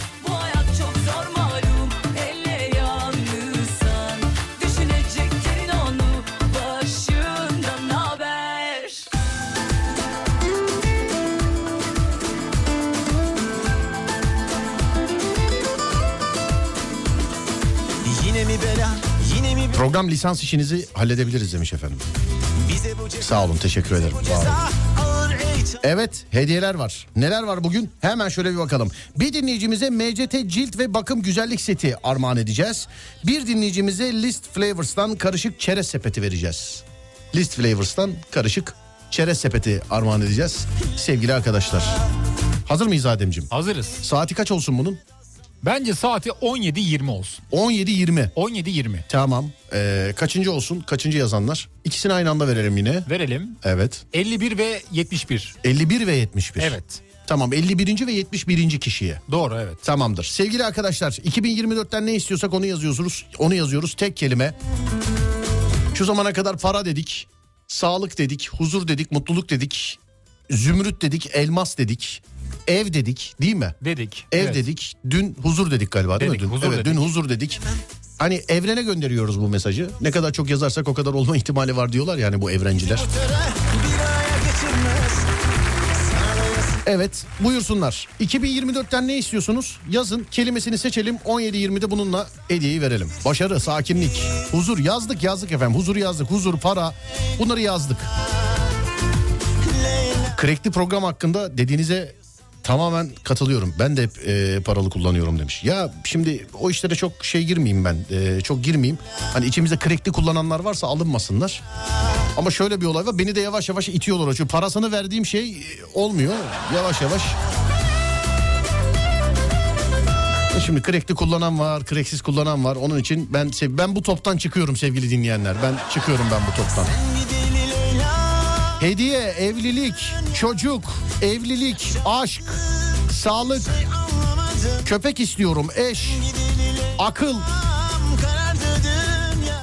Program lisans işinizi halledebiliriz demiş efendim. Sağ olun teşekkür ederim. Evet hediyeler var. Neler var bugün? Hemen şöyle bir bakalım. Bir dinleyicimize MCT cilt ve bakım güzellik seti armağan edeceğiz. Bir dinleyicimize List Flavors'tan karışık çerez sepeti vereceğiz. List Flavors'tan karışık çerez sepeti armağan edeceğiz. Sevgili arkadaşlar. Hazır mıyız Ademciğim? Hazırız. Saati kaç olsun bunun? Bence saati 17.20 olsun. 17.20. 17.20. Tamam. Ee, kaçıncı olsun? Kaçıncı yazanlar? İkisini aynı anda verelim yine. Verelim. Evet. 51 ve 71. 51 ve 71. Evet. Tamam 51. ve 71. kişiye. Doğru evet. Tamamdır. Sevgili arkadaşlar 2024'ten ne istiyorsak onu yazıyoruz. Onu yazıyoruz tek kelime. Şu zamana kadar para dedik, sağlık dedik, huzur dedik, mutluluk dedik, zümrüt dedik, elmas dedik, ev dedik değil mi? Dedik. Ev Evet. dedik, dün huzur dedik galiba değil Dedik, mi? Dün, huzur evet, dedik. dün huzur dedik. Hani evrene gönderiyoruz bu mesajı. Ne kadar çok yazarsak o kadar olma ihtimali var diyorlar yani bu evrenciler. Evet buyursunlar. 2024'ten ne istiyorsunuz? Yazın kelimesini seçelim 17-20'de bununla hediyeyi verelim. Başarı, sakinlik, huzur yazdık yazdık efendim. Huzur yazdık, huzur, para bunları yazdık. Crackli program hakkında dediğinize tamamen katılıyorum. Ben de hep e, paralı kullanıyorum demiş. Ya şimdi o işlere çok şey girmeyeyim ben. e, çok girmeyeyim. Hani içimizde crackli kullananlar varsa alınmasınlar. Ama şöyle bir olay var. Beni de yavaş yavaş itiyorlar. Çünkü parasını verdiğim şey e, olmuyor. Yavaş yavaş. E Şimdi crackli kullanan var, cracksіз kullanan var. Onun için ben ben bu toptan çıkıyorum sevgili dinleyenler. Ben çıkıyorum ben bu toptan. Leyla Hediye, evlilik, çocuk, evlilik, aşk, sağlık, köpek istiyorum, eş, akıl.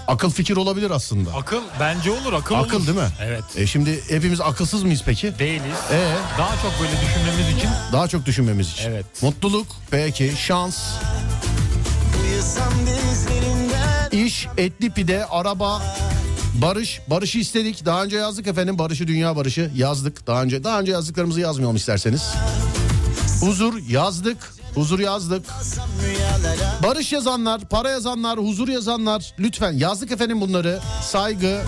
Akıl fikir olabilir aslında. Akıl bence olur akıl Akıl olur. değil mi? Evet. E şimdi hepimiz akılsız mıyız peki? Değiliz. Ee, Daha çok böyle düşünmemiz için daha çok düşünmemiz için. Evet. Mutluluk, peki, şans, iş, etli pide, araba, barış. Barışı istedik. Daha önce yazdık efendim. Barışı, dünya barışı yazdık. Daha önce daha önce yazdıklarımızı yazmayalım isterseniz. Huzur yazdık. Huzur yazdık. Barış yazanlar, para yazanlar, huzur yazanlar lütfen yazdık efendim bunları. Saygı,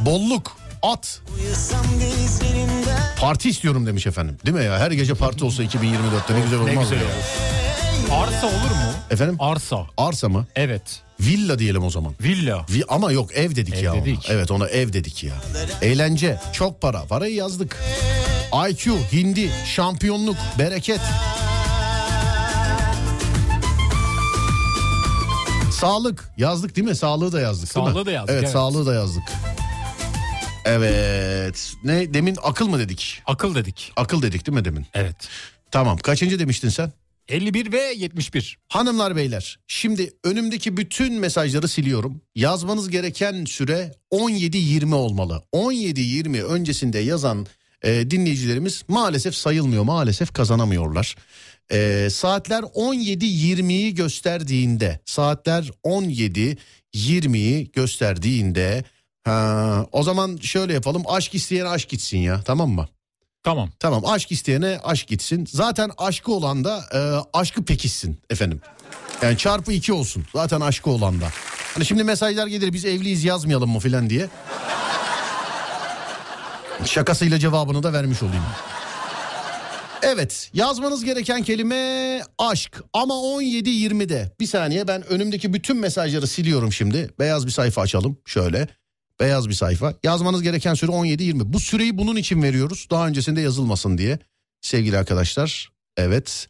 bolluk, at, parti istiyorum demiş efendim. Değil mi ya? Her gece parti olsa 2024'te ne güzel olmaz ne güzel ya? olur. Arsa olur mu? Efendim? Arsa. Arsa mı? Evet. Villa diyelim o zaman. Villa. Vi- ama yok ev dedik Ev ya. ona. dedik. Evet ona ev dedik ya. Eğlence, çok para. Parayı yazdık. IQ, hindi, şampiyonluk, bereket. Sağlık yazdık değil mi? Sağlığı da yazdık değil mi? Sağlığı da yazdık, Evet, evet. sağlığı da yazdık. Evet. Ne demin akıl mı dedik? Akıl dedik. Akıl dedik değil mi demin? Evet. Tamam. Kaçıncı demiştin sen? 51 ve 71. Hanımlar beyler şimdi önümdeki bütün mesajları siliyorum. Yazmanız gereken süre 17-20 olmalı. 17-20 öncesinde yazan e, dinleyicilerimiz maalesef sayılmıyor maalesef kazanamıyorlar. E, saatler 17-20'yi gösterdiğinde saatler 17-20'yi gösterdiğinde ha, o zaman şöyle yapalım aşk isteyen aşk gitsin ya tamam mı? Tamam. Tamam aşk isteyene aşk gitsin. Zaten aşkı olan da e, aşkı pekişsin efendim. Yani çarpı iki olsun. Zaten aşkı olan da. Hani şimdi mesajlar gelir biz evliyiz yazmayalım mı filan diye. Şakasıyla cevabını da vermiş olayım. Evet yazmanız gereken kelime aşk ama 17.20'de. Bir saniye ben önümdeki bütün mesajları siliyorum şimdi. Beyaz bir sayfa açalım şöyle. Beyaz bir sayfa. Yazmanız gereken süre 17.20. Bu süreyi bunun için veriyoruz. Daha öncesinde yazılmasın diye. Sevgili arkadaşlar. Evet.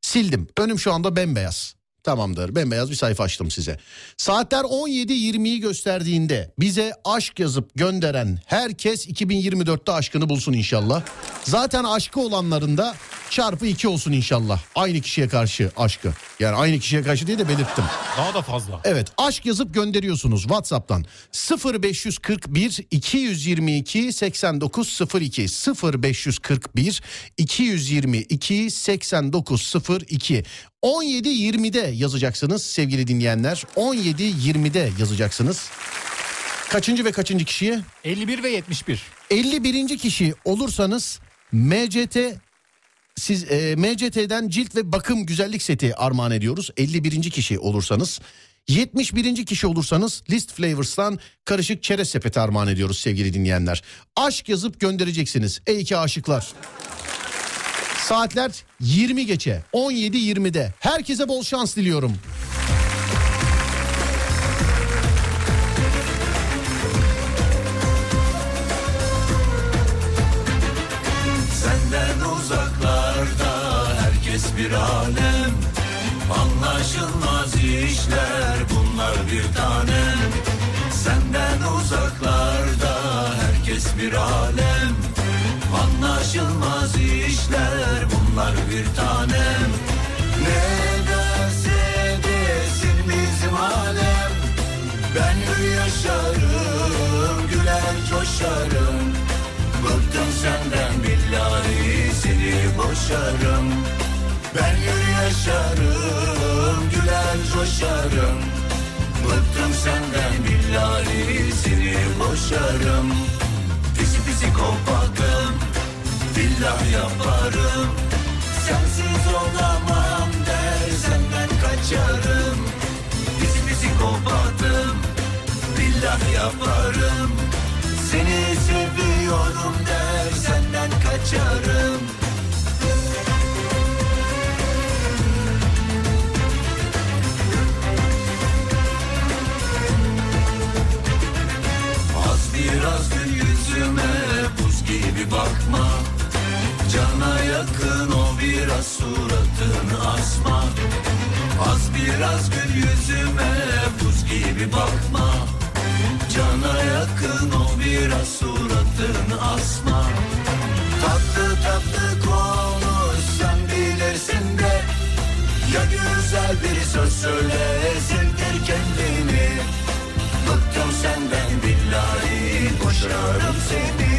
Sildim. Önüm şu anda bembeyaz. Tamamdır. Bembeyaz bir sayfa açtım size. Saatler 17.20'yi gösterdiğinde bize aşk yazıp gönderen herkes 2024'te aşkını bulsun inşallah. Zaten aşkı olanların da çarpı 2 olsun inşallah. Aynı kişiye karşı aşkı. Yani aynı kişiye karşı diye de belirttim. Daha da fazla. Evet aşk yazıp gönderiyorsunuz WhatsApp'tan 0541 222 8902 0541 222 8902 17.20'de yazacaksınız sevgili dinleyenler 17.20'de yazacaksınız. Kaçıncı ve kaçıncı kişiye? 51 ve 71. 51. kişi olursanız MCT siz e, MCT'den cilt ve bakım güzellik seti armağan ediyoruz. 51. kişi olursanız 71. kişi olursanız List Flavors'tan karışık çerez sepeti armağan ediyoruz sevgili dinleyenler. Aşk yazıp göndereceksiniz. Ey ki aşıklar. Saatler 20 geçe 17.20'de. Herkese bol şans diliyorum. Senden uzaklarda herkes bir alem Anlaşılmaz işler bunlar bir tanem Senden uzaklarda herkes bir alem Anlaşılmaz işler bunlar bir tanem. Ne derse desin bizim alem. Ben yaşarım güler coşarım. Bıktım senden billahi seni boşarım. Ben yaşarım güler coşarım. Bıktım senden billahi seni boşarım. Pisi pisi kopatım billah yaparım. Sensiz olamam dersen ben kaçarım. Pisi pisi kopatım billah yaparım. Seni seviyorum der senden kaçarım. Az biraz biraz gül yüzüme buz gibi bakma. Cana yakın o biraz suratını asma. Tatlı tatlı konuş sen bilirsin de. Ya güzel bir söz söyle sevdir kendini. Bıktım senden billahi boşarım seni.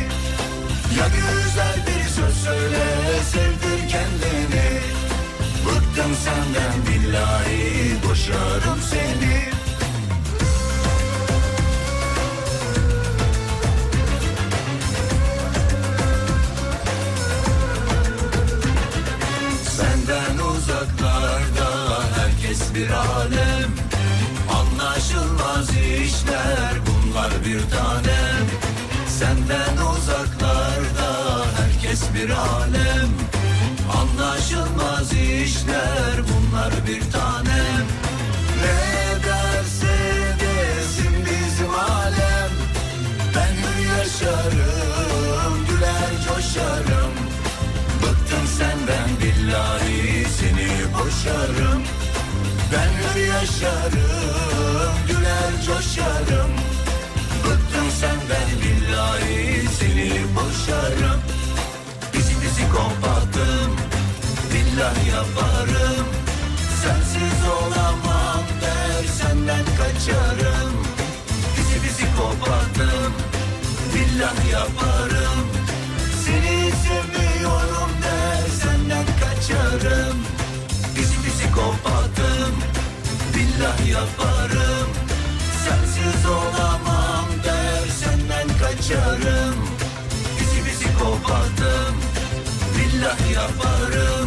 Ya güzel bir söz söyle sevdir kendini Bıktım senden billahi boşarım seni. Senden uzaklarda herkes bir alem. Anlaşılmaz işler bunlar bir tanem. Senden uzaklarda herkes bir alem Anlaşılmaz işler bunlar bir tanem Ne derse desin bizim alem. Ben hür yaşarım güler coşarım. Bıktım senden billahi seni boşarım. Ben hür yaşarım güler coşarım. Bıktım senden billahi seni boşarım. Bizi bizi kompattım billah yaparım Sensiz olamam der senden kaçarım. Bizi bizi koparttım billah yaparım. Seni sevmiyorum der senden kaçarım. Bizi bizi koparttım billah yaparım. Sensiz olamam der senden kaçarım. Bizi bizi koparttım billah yaparım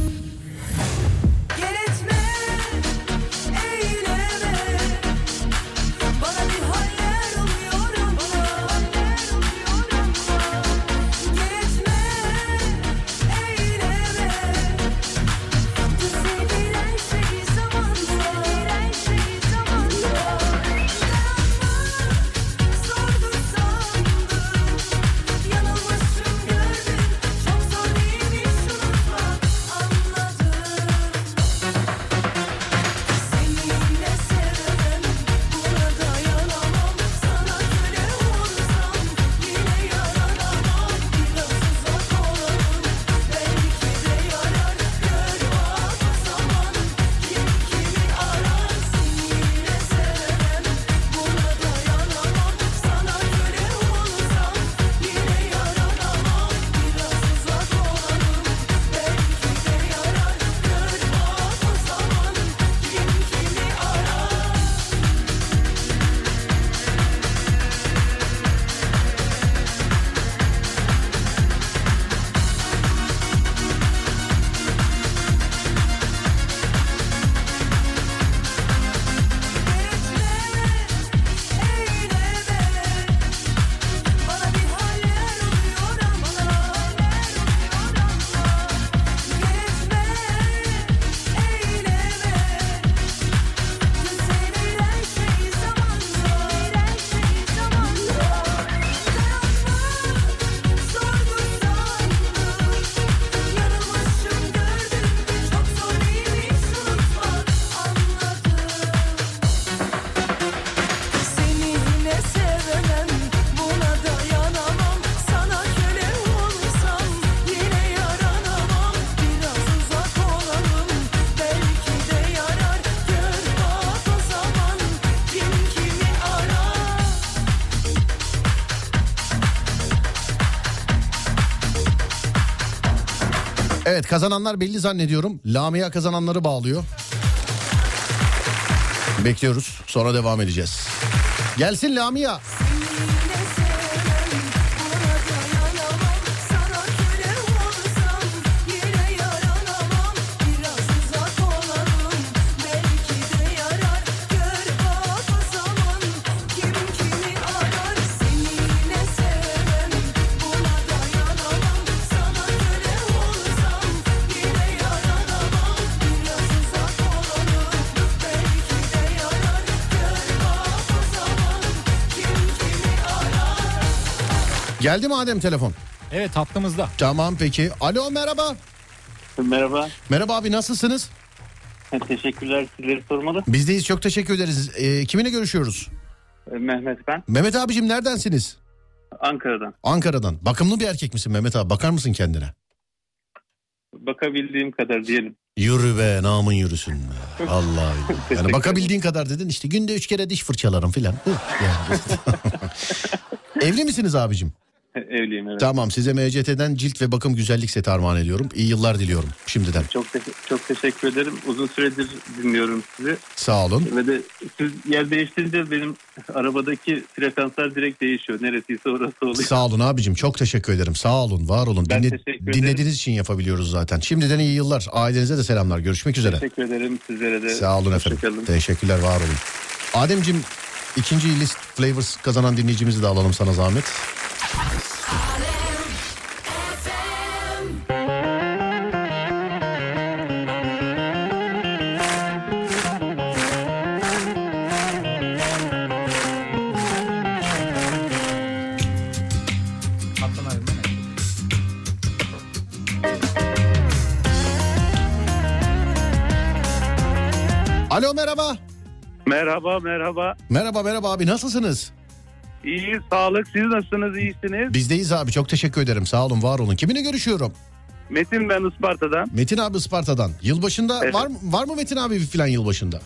Evet kazananlar belli zannediyorum. Lamia kazananları bağlıyor. Bekliyoruz. Sonra devam edeceğiz. Gelsin Lamia. Geldi mi Adem telefon? Evet hattımızda. Tamam peki. Alo merhaba. Merhaba. Merhaba abi nasılsınız? Teşekkürler. Sizleri sormalı. Bizdeyiz çok teşekkür ederiz. Ee, kiminle görüşüyoruz? Ee, Mehmet ben. Mehmet abicim neredensiniz? Ankara'dan. Ankara'dan. Bakımlı bir erkek misin Mehmet abi? Bakar mısın kendine? Bakabildiğim kadar diyelim. Yürü be namın yürüsün be. Allah. Yani bakabildiğin kadar dedin işte günde üç kere diş fırçalarım filan. Evli misiniz abicim? Evliyim evet. Tamam size MCT'den cilt ve bakım güzellik seti armağan ediyorum. İyi yıllar diliyorum şimdiden. Çok te- çok teşekkür ederim. Uzun süredir dinliyorum sizi. Sağ olun. Ve de siz yer değiştirince benim arabadaki frekanslar direkt değişiyor. Neresiyse orası oluyor. Sağ olun abicim çok teşekkür ederim. Sağ olun var olun. Ben Dinle- teşekkür ederim. dinlediğiniz için yapabiliyoruz zaten. Şimdiden iyi yıllar. Ailenize de selamlar. Görüşmek üzere. Teşekkür ederim sizlere de. Sağ olun efendim. Hoşçakalın. Teşekkürler var olun. Ademcim ikinci list flavors kazanan dinleyicimizi de alalım sana zahmet. Alo merhaba. Merhaba merhaba. Merhaba merhaba abi nasılsınız? İyi sağlık. Siz nasılsınız? İyisiniz? Bizdeyiz abi çok teşekkür ederim. Sağ olun var olun. Kiminle görüşüyorum? Metin ben Isparta'dan. Metin abi Isparta'dan. Yılbaşında Evet. var mı var mı Metin abi bir filan yılbaşında?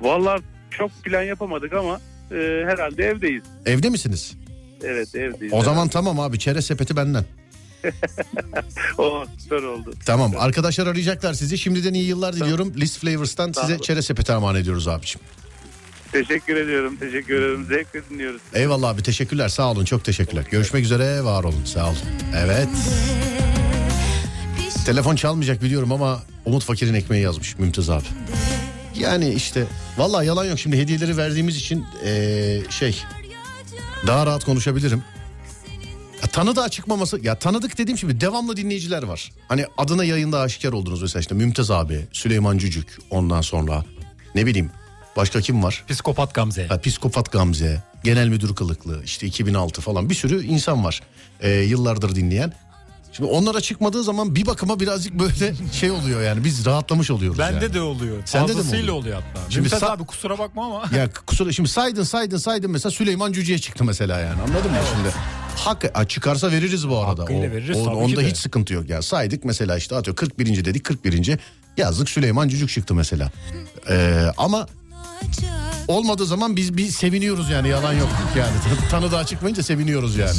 Vallahi çok plan yapamadık ama e, herhalde evdeyiz. Evde misiniz? Evet evdeyiz. O zaman tamam abi çerez sepeti benden. O süper oldu. Tamam arkadaşlar arayacaklar sizi. Şimdiden iyi yıllar diliyorum. List Flavors'tan size çerez sepeti armağan ediyoruz abiciğim. Teşekkür ediyorum. Teşekkür ederim. Zevkle dinliyoruz. Eyvallah abi teşekkürler sağ olun çok teşekkürler. Görüşmek üzere var olun sağ olun. Evet. Telefon çalmayacak biliyorum ama Umut Fakir'in ekmeği yazmış Mümtaz abi. Yani işte vallahi yalan yok şimdi hediyeleri verdiğimiz için eee, şey daha rahat konuşabilirim. Ya, tanıdığa çıkmaması ya tanıdık dediğim şimdi devamlı dinleyiciler var. Hani adına yayında aşikar oldunuz mesela işte Mümtaz abi, Süleyman Cücük ondan sonra ne bileyim başka kim var? Psikopat Gamze. Ha, Psikopat Gamze, Genel Müdür Kılıklı, işte 2006 falan bir sürü insan var ee, yıllardır dinleyen. Şimdi onlara çıkmadığı zaman bir bakıma birazcık böyle şey oluyor yani biz rahatlamış oluyoruz Bende yani. de oluyor. Sende de mi oluyor? oluyor hatta. Şimdi Şimdi sa- abi kusura bakma ama. Ya kusura şimdi saydın saydın saydın mesela Süleyman Cüce'ye çıktı mesela yani anladın mı şimdi? Hak ha, çıkarsa veririz bu arada. Hakkıyla veririz o, tabii onda hiç sıkıntı yok ya. Saydık mesela işte atıyor 41. dedik 41. yazdık Süleyman Cücük çıktı mesela. Ee, ama olmadığı zaman biz bir seviniyoruz yani yalan yok yani. Tanı daha çıkmayınca seviniyoruz yani.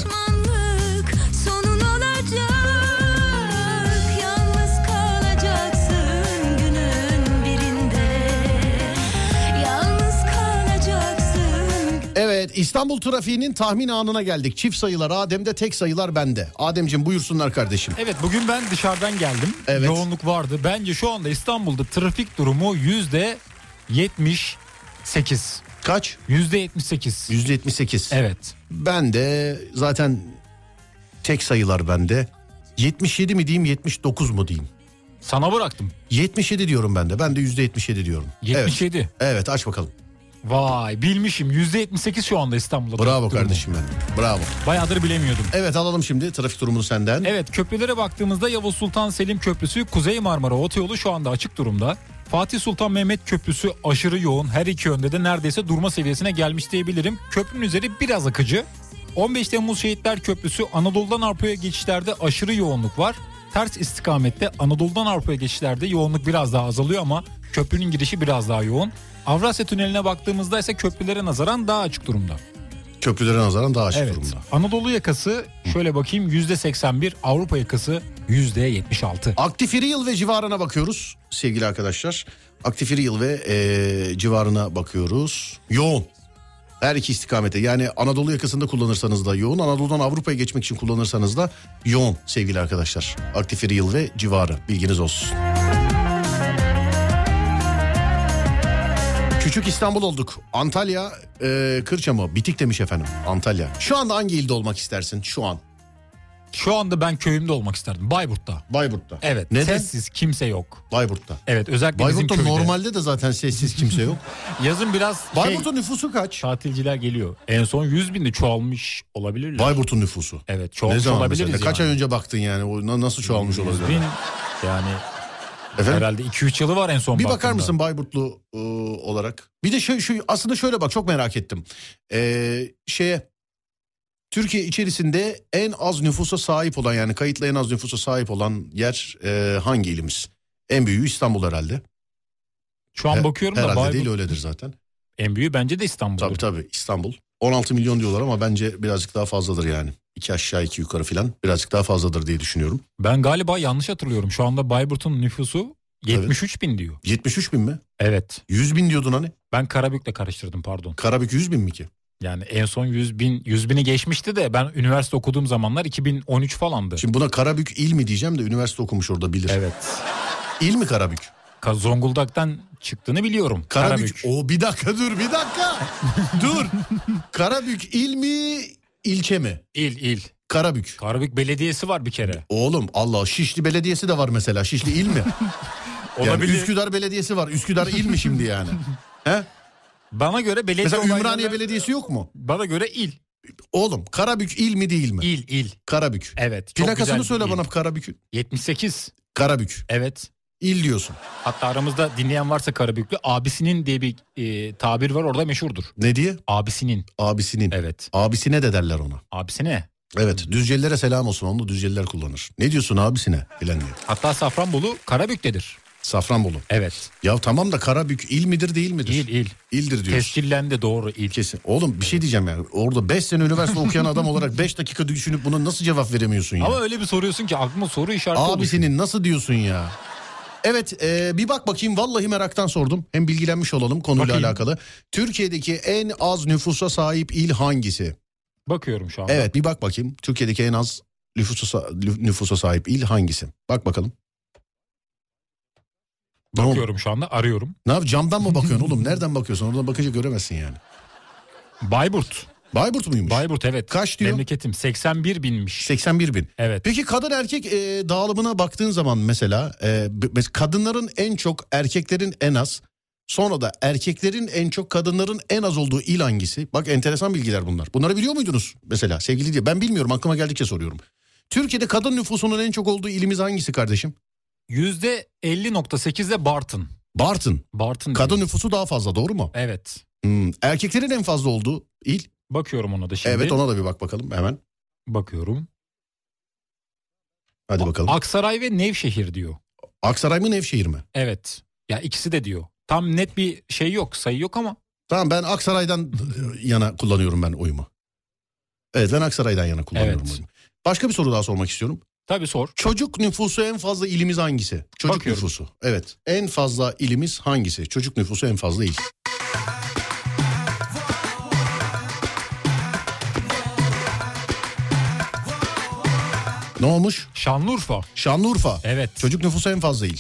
Evet İstanbul trafiğinin tahmin anına geldik. Çift sayılar Adem'de tek sayılar bende. Ademciğim buyursunlar kardeşim. Evet bugün ben dışarıdan geldim. Evet. Yoğunluk vardı. Bence şu anda İstanbul'da trafik durumu yüzde 78. Kaç? Yüzde 78. Yüzde 78. Evet. Ben de zaten tek sayılar bende. 77 mi diyeyim 79 mu diyeyim? Sana bıraktım. 77 diyorum ben de. Ben de yüzde 77 diyorum. 77. Evet. evet aç bakalım. Vay bilmişim. Yüzde 78 şu anda İstanbul'da. Bravo durumu. kardeşim benim. Bravo. Bayağıdır bilemiyordum. Evet alalım şimdi trafik durumunu senden. Evet köprülere baktığımızda Yavuz Sultan Selim Köprüsü Kuzey Marmara Otoyolu şu anda açık durumda. Fatih Sultan Mehmet Köprüsü aşırı yoğun. Her iki yönde de neredeyse durma seviyesine gelmiş diyebilirim. Köprünün üzeri biraz akıcı. 15 Temmuz Şehitler Köprüsü Anadolu'dan Avrupa'ya geçişlerde aşırı yoğunluk var. Ters istikamette Anadolu'dan Avrupa'ya geçişlerde yoğunluk biraz daha azalıyor ama köprünün girişi biraz daha yoğun. Avrasya Tüneli'ne baktığımızda ise köprülere nazaran daha açık durumda. Köprülere nazaran daha açık Evet. durumda. Anadolu yakası şöyle bakayım %81, Avrupa yakası %76. Aktif yıl ve civarına bakıyoruz sevgili arkadaşlar. Aktif yıl ve e, civarına bakıyoruz. Yoğun. Her iki istikamete yani Anadolu yakasında kullanırsanız da yoğun. Anadolu'dan Avrupa'ya geçmek için kullanırsanız da yoğun sevgili arkadaşlar. Aktif yıl ve civarı bilginiz olsun. Küçük İstanbul olduk. Antalya, e, Kırçamı, Bitik demiş efendim. Antalya. Şu anda hangi ilde olmak istersin şu an? Şu anda ben köyümde olmak isterdim. Bayburt'ta. Bayburt'ta. Evet. Neden? Sessiz kimse yok. Bayburt'ta. Evet özellikle Bayburt'ta bizim köyde. normalde de zaten sessiz kimse yok. Yazın biraz şey, Bayburt'un nüfusu kaç? tatilciler geliyor. En son 100 binde çoğalmış olabilirler. Bayburt'un nüfusu. Evet Ne çoğalmış zaman olabiliriz mesela? Kaç yani. ay önce baktın yani? O na- nasıl çoğalmış 100 olabilir? bin yani Efendim? herhalde 2-3 yılı var en son Bir bakar mısın Bayburtlu e, olarak? Bir de şu, şu aslında şöyle bak çok merak ettim. Ee, şeye Türkiye içerisinde en az nüfusa sahip olan yani kayıtlı en az nüfusa sahip olan yer e, hangi ilimiz? En büyüğü İstanbul herhalde. Şu an He- bakıyorum da Herhalde Bayburt değil öyledir zaten. en büyüğü bence de İstanbul'dur. Tabii tabii İstanbul. 16 milyon diyorlar ama bence birazcık daha fazladır yani. İki aşağı iki yukarı filan birazcık daha fazladır diye düşünüyorum. Ben galiba yanlış hatırlıyorum. Şu anda Bayburt'un nüfusu 73 bin diyor. 73 bin mi? Evet. 100 bin diyordun hani. Ben Karabük'le karıştırdım pardon. Karabük 100 bin mi ki? Yani en son 100 bin, 100 bini geçmişti de ben üniversite okuduğum zamanlar 2013 falandı. Şimdi buna Karabük il mi diyeceğim de üniversite okumuş orada bilir. Evet. İl mi Karabük? Ka- Zonguldak'tan çıktığını biliyorum. Karabük. O bir dakika dur bir dakika. dur. Karabük il mi ilçe mi? İl il. Karabük. Karabük Belediyesi var bir kere. Oğlum Allah Şişli Belediyesi de var mesela. Şişli il mi? Yani Olabilir. Üsküdar Belediyesi var. Üsküdar il mi şimdi yani? He? Bana göre belediye Mesela olan Ümraniye Belediyesi yok mu? Bana göre il. Oğlum Karabük il mi değil mi? İl il. Karabük. Evet. Plakasını söyle il. bana Karabük'ün. 78. Karabük. Evet. İl diyorsun. Hatta aramızda dinleyen varsa Karabüklü abisinin diye bir e, tabir var orada meşhurdur. Ne diye? Abisinin. Abisinin. Evet. Abisine de derler ona. Abisine. Evet Düzcelilere selam olsun onu Düzceliler kullanır. Ne diyorsun abisine bilen diyor. Hatta Safranbolu Karabük'tedir. Safranbolu. Evet. Ya tamam da Karabük il midir değil midir? İl il. İldir diyorsun. Tescillendi doğru il. Kesin. Oğlum bir şey diyeceğim yani. Orada 5 sene üniversite okuyan adam olarak 5 dakika düşünüp buna nasıl cevap veremiyorsun ya? Ama öyle bir soruyorsun ki aklıma soru işareti oluşuyor. Abisinin nasıl diyorsun ya? Evet e, bir bak bakayım vallahi meraktan sordum. Hem bilgilenmiş olalım konuyla Bakayım. alakalı. Türkiye'deki en az nüfusa sahip il hangisi? Bakıyorum şu anda. Evet bir bak bakayım. Türkiye'deki en az nüfusa, nüfusa sahip il hangisi? Bak bakalım. Bakıyorum şu anda arıyorum. Ne yap camdan mı bakıyorsun oğlum? Nereden bakıyorsun? Oradan bakınca göremezsin yani. Bayburt. Bayburt muymuş? Bayburt evet. Kaç diyor? Memleketim 81 binmiş. 81 bin. Evet. Peki kadın erkek e, dağılımına baktığın zaman mesela e, kadınların en çok erkeklerin en az sonra da erkeklerin en çok kadınların en az olduğu il hangisi? Bak enteresan bilgiler bunlar. Bunları biliyor muydunuz mesela sevgili diye? Ben bilmiyorum aklıma geldikçe soruyorum. Türkiye'de kadın nüfusunun en çok olduğu ilimiz hangisi kardeşim? %50.8'de Bartın. Bartın. Bartın Kadın diyor. nüfusu daha fazla doğru mu? Evet. Hmm, Erkeklerin en fazla olduğu il? Bakıyorum ona da şimdi. Evet ona da bir bak bakalım hemen. Bakıyorum. Hadi bakalım. Aksaray ve Nevşehir diyor. Aksaray mı Nevşehir mi? Evet. Ya ikisi de diyor. Tam net bir şey yok, sayı yok ama Tamam ben Aksaray'dan e, yana kullanıyorum ben oyumu. Evet ben Aksaray'dan yana kullanıyorum Evet. oyumu. Başka bir soru daha sormak istiyorum. Tabii sor. Çocuk nüfusu en fazla ilimiz hangisi? Çocuk Bakıyorum. nüfusu. Evet. En fazla ilimiz hangisi? Çocuk nüfusu en fazla il. Ne olmuş? Şanlıurfa. Şanlıurfa. Evet. Çocuk nüfusu en fazla il.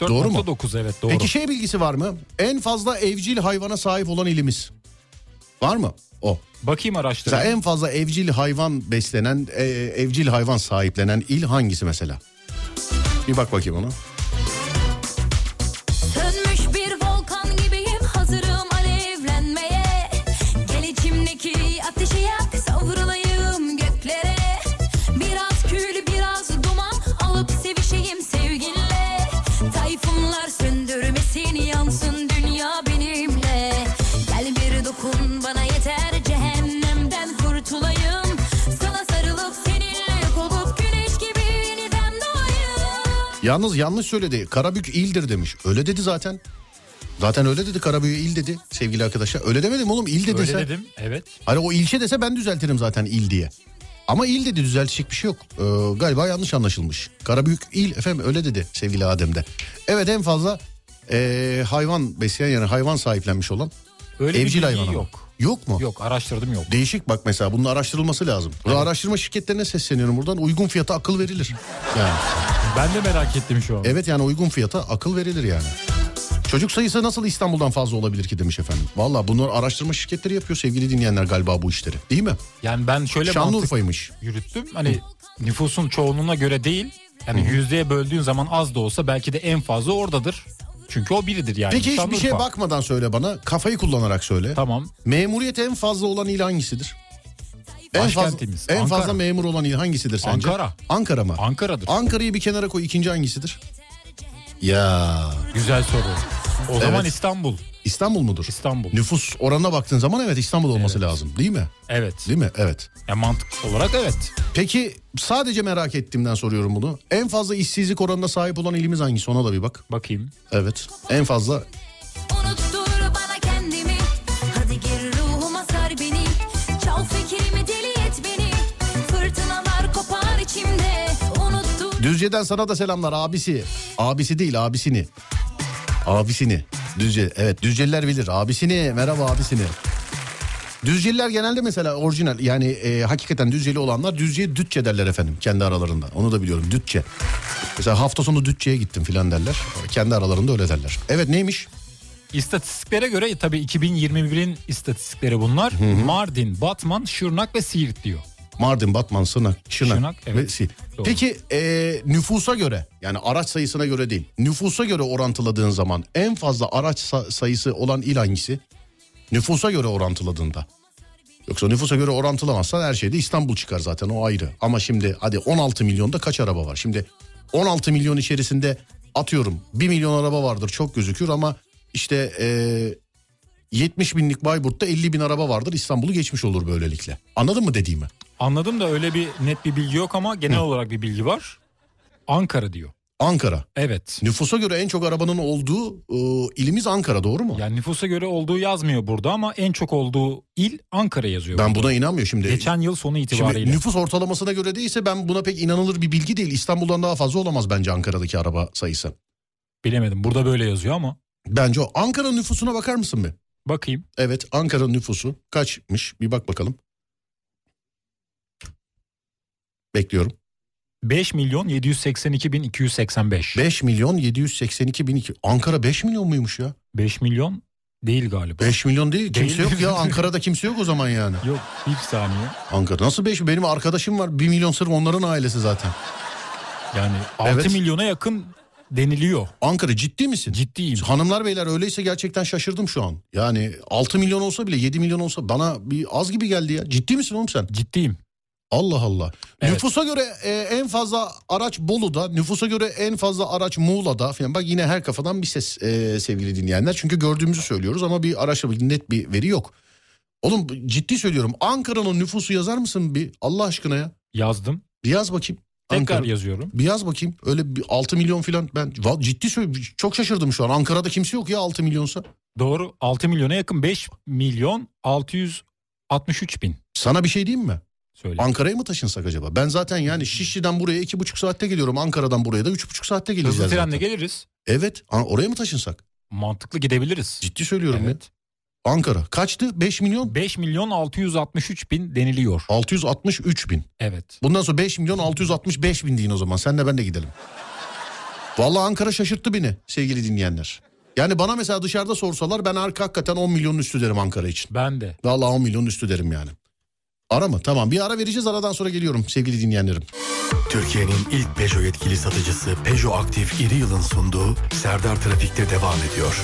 Doğru mu? %44.9 evet doğru. Peki şey bilgisi var mı? En fazla evcil hayvana sahip olan ilimiz. Var mı? O. Bakayım Mesela araştırayım. en fazla evcil hayvan beslenen, e, evcil hayvan sahiplenen il hangisi mesela? Bir bak bakayım ona. Yalnız yanlış söyledi. Karabük ildir demiş. Öyle dedi zaten. Zaten öyle dedi Karabük il dedi sevgili arkadaşlar. Öyle demedim oğlum il dedi Öyle dedim. Evet. Hani o ilçe dese ben düzeltirim zaten il diye. Ama il dedi düzeltecek bir şey yok. Ee, galiba yanlış anlaşılmış. Karabük il efendim öyle dedi sevgili Adem'de. Evet en fazla ee, hayvan besleyen yani hayvan sahiplenmiş olan Öyle evcil bir hayvan ama. yok. Yok mu? Yok araştırdım yok. Değişik bak mesela bunun araştırılması lazım. Ve araştırma şirketlerine sesleniyorum buradan uygun fiyata akıl verilir. Yani Ben de merak ettim şu an. evet yani uygun fiyata akıl verilir yani. Çocuk sayısı nasıl İstanbul'dan fazla olabilir ki demiş efendim. Valla bunlar araştırma şirketleri yapıyor sevgili dinleyenler galiba bu işleri. Değil mi? Yani ben şöyle Şanlıurfa'ymış. yürüttüm. Hani nüfusun çoğunluğuna göre değil. Yani yüzdeye böldüğün zaman az da olsa belki de en fazla oradadır. Çünkü o biridir yani. Peki hiçbir şeye bakmadan söyle bana. Kafayı kullanarak söyle. Tamam. Memuriyet en fazla olan il hangisidir? En fazla, Başkentimiz, en Ankara. fazla memur olan il hangisidir sence? Ankara. Ankara mı? Ankara'dır. Ankara'yı bir kenara koy. ikinci hangisidir? Ya Güzel soru. O zaman. İstanbul. İstanbul mudur? İstanbul. Nüfus oranına baktığın zaman evet İstanbul olması Evet. lazım değil mi? Evet. Değil mi? Evet. Ya mantık olarak evet. Peki sadece merak ettiğimden soruyorum bunu. En fazla işsizlik oranına sahip olan ilimiz hangisi? Ona da bir bak. Bakayım. Evet. En fazla Düzce'den sana da selamlar abisi. Abisi değil abisini. Abisini. Düzce evet Düzceliler bilir abisini merhaba abisini. Düzceliler genelde mesela orijinal yani e, hakikaten Düzceli olanlar Düzce'ye Dütçe derler efendim kendi aralarında. Onu da biliyorum Dütçe. Mesela hafta sonu Dütçe'ye gittim filan derler. Kendi aralarında öyle derler. Evet neymiş? İstatistiklere göre tabii 2021'in istatistikleri bunlar. Mardin, Batman, Şırnak ve Siirt diyor. Mardin, Batman, Sırnak, Şırnak, Şırnak, evet. ve. Doğru. Peki e, nüfusa göre yani araç sayısına göre değil nüfusa göre orantıladığın zaman en fazla araç sa- sayısı olan il hangisi? Nüfusa göre orantıladığında. Yoksa nüfusa göre orantılamazsan her şeyde İstanbul çıkar zaten o ayrı. Ama şimdi hadi 16 milyonda kaç araba var? Şimdi 16 milyon içerisinde atıyorum 1 milyon araba vardır çok gözükür ama işte e, 70 binlik Bayburt'ta 50 bin araba vardır İstanbul'u geçmiş olur böylelikle. Anladın mı dediğimi? Anladım da öyle bir net bir bilgi yok ama genel olarak bir bilgi var. Ankara diyor. Ankara. Evet. Nüfusa göre en çok arabanın olduğu e, ilimiz Ankara doğru mu? Yani nüfusa göre olduğu yazmıyor burada ama en çok olduğu il Ankara yazıyor. ben burada. buna inanmıyorum şimdi. Geçen yıl sonu itibariyle. Şimdi nüfus ortalamasına göre değilse ben buna pek inanılır bir bilgi değil. İstanbul'dan daha fazla olamaz bence Ankara'daki araba sayısı. Bilemedim. Burada böyle yazıyor ama. Bence o. Ankara nüfusuna bakar mısın be? Bakayım. Evet Ankara nüfusu kaçmış? Bir bak bakalım. Bekliyorum. 5 milyon 782 bin 285. 5 milyon 782 bin iki. Ankara 5 milyon muymuş ya? 5 milyon değil galiba. 5 milyon değil. Kimse Değil. yok ya. Ankara'da kimse yok o zaman yani. Yok bir saniye. Ankara nasıl 5? Benim arkadaşım var. 1 milyon sırf onların ailesi zaten. Yani 6 Evet. milyona yakın deniliyor. Ankara ciddi misin? Ciddiyim. Hanımlar beyler öyleyse gerçekten şaşırdım şu an. Yani 6 milyon olsa bile 7 milyon olsa bana bir az gibi geldi ya. Ciddi misin oğlum sen? Ciddiyim. Allah Allah. Evet. Nüfusa göre e, en fazla araç Bolu'da, nüfusa göre en fazla araç Muğla'da falan. Bak yine her kafadan bir ses e, sevgili dinleyenler. Çünkü gördüğümüzü söylüyoruz ama bir araçla bir net bir veri yok. Oğlum ciddi söylüyorum. Ankara'nın nüfusu yazar mısın bir Allah aşkına ya? Yazdım. Bir yaz bakayım. Tekrar Ankara. yazıyorum. Bir yaz bakayım. Öyle bir 6 milyon falan ben ciddi söylüyorum. Çok şaşırdım şu an. Ankara'da kimse yok ya 6 milyonsa. Doğru 6 milyona yakın 5 milyon 663 bin. Sana bir şey diyeyim mi? Söyle. Ankara'ya mı taşınsak acaba? Ben zaten yani Şişli'den buraya iki buçuk saatte geliyorum. Ankara'dan buraya da üç buçuk saatte geleceğiz Hızlı zaten. trenle geliriz. Evet. Oraya mı taşınsak? Mantıklı gidebiliriz. Ciddi söylüyorum Evet. ya. Ankara. Kaçtı? 5 milyon 5 milyon 663 bin deniliyor. 663 bin. Evet. Bundan sonra 5 milyon 665 bin deyin o zaman. Senle ben de gidelim. Vallahi Ankara şaşırttı beni sevgili dinleyenler. Yani bana mesela dışarıda sorsalar ben arka hakikaten 10 milyonun üstü derim Ankara için. Ben de. Vallahi 10 milyon üstü derim yani. Ara mı? Tamam bir ara vereceğiz aradan sonra geliyorum sevgili dinleyenlerim. Türkiye'nin ilk Peugeot yetkili satıcısı Peugeot Aktif İri Yıl'ın sunduğu Serdar Trafik'te devam ediyor.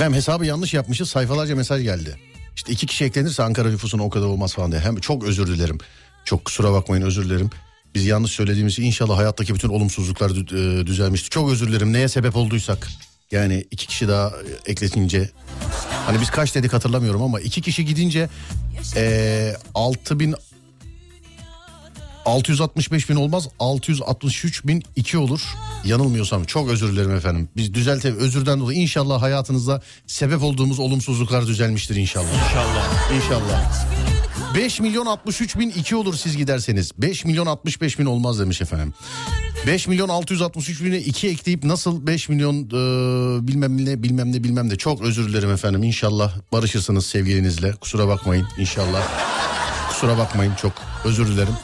Efendim hesabı yanlış yapmışız sayfalarca mesaj geldi. İşte iki kişi eklenirse Ankara nüfusuna o kadar olmaz falan diye. Hem çok özür dilerim. Çok kusura bakmayın özür dilerim. Biz yanlış söylediğimiz için inşallah hayattaki bütün olumsuzluklar e, düzelmiştir. Çok özür dilerim neye sebep olduysak. Yani iki kişi daha e, ekletince. Hani biz kaç dedik hatırlamıyorum ama iki kişi gidince e, 6000 665 bin olmaz 663 bin 2 olur. Yanılmıyorsam çok özür dilerim efendim. Biz düzelte özürden dolayı inşallah hayatınızda sebep olduğumuz olumsuzluklar düzelmiştir inşallah. İnşallah. İnşallah. 5 milyon 63 bin 2 olur siz giderseniz. 5 milyon 65 bin olmaz demiş efendim. 5 milyon 663 bine 2 ekleyip nasıl 5 milyon e, bilmem ne bilmem ne bilmem ne. Çok özür dilerim efendim. İnşallah barışırsınız sevgilinizle. Kusura bakmayın. İnşallah. Kusura bakmayın. Çok özür dilerim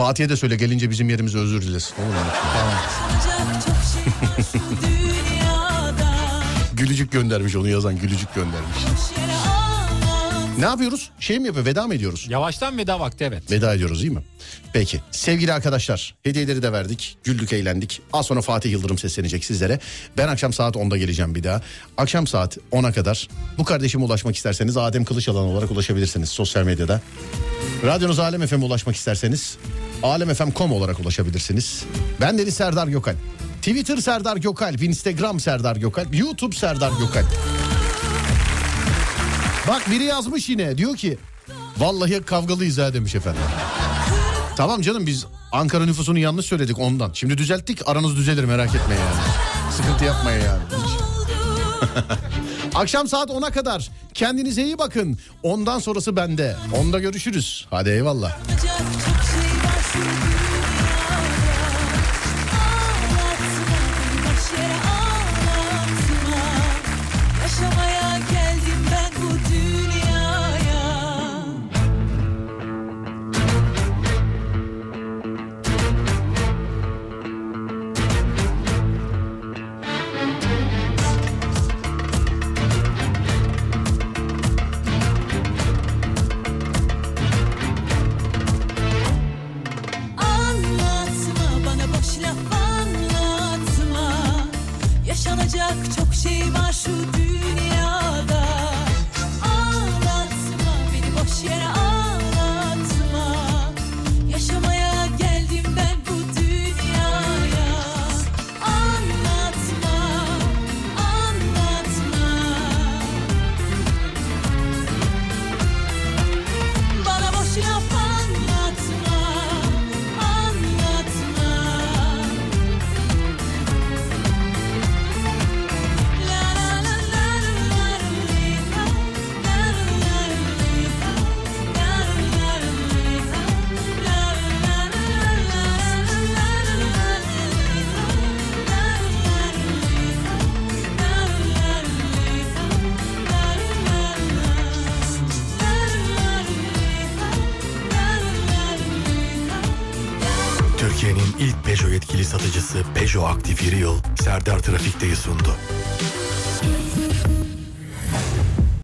Fatih'e de söyle gelince bizim yerimize özür dilesin. Olur mu? Çok şey Gülücük göndermiş onu yazan gülücük göndermiş. Ne yapıyoruz? Şey mi yapıyor? Veda mı ediyoruz? Yavaştan veda vakti evet. Veda ediyoruz değil mi? Peki. Sevgili arkadaşlar hediyeleri de verdik. Güldük eğlendik. Az sonra Fatih Yıldırım seslenecek sizlere. Ben akşam saat 10'da geleceğim bir daha. Akşam saat 10'a kadar bu kardeşime ulaşmak isterseniz Adem Kılıçalan olarak ulaşabilirsiniz sosyal medyada. Radyonuz Alem FM'e ulaşmak isterseniz alemfm.com olarak ulaşabilirsiniz. Ben Deniz Serdar Gökal. Twitter Serdar Gökalp, Instagram Serdar Gökalp, YouTube Serdar Gökalp. Bak biri yazmış yine diyor ki vallahi kavgalıyız ha demiş efendim. Tamam canım biz Ankara nüfusunu yanlış söyledik ondan. Şimdi düzelttik aranız düzelir merak etme yani. Sıkıntı yapmayın yani. Akşam saat 10'a kadar kendinize iyi bakın. Ondan sonrası bende. Onda görüşürüz. Hadi eyvallah.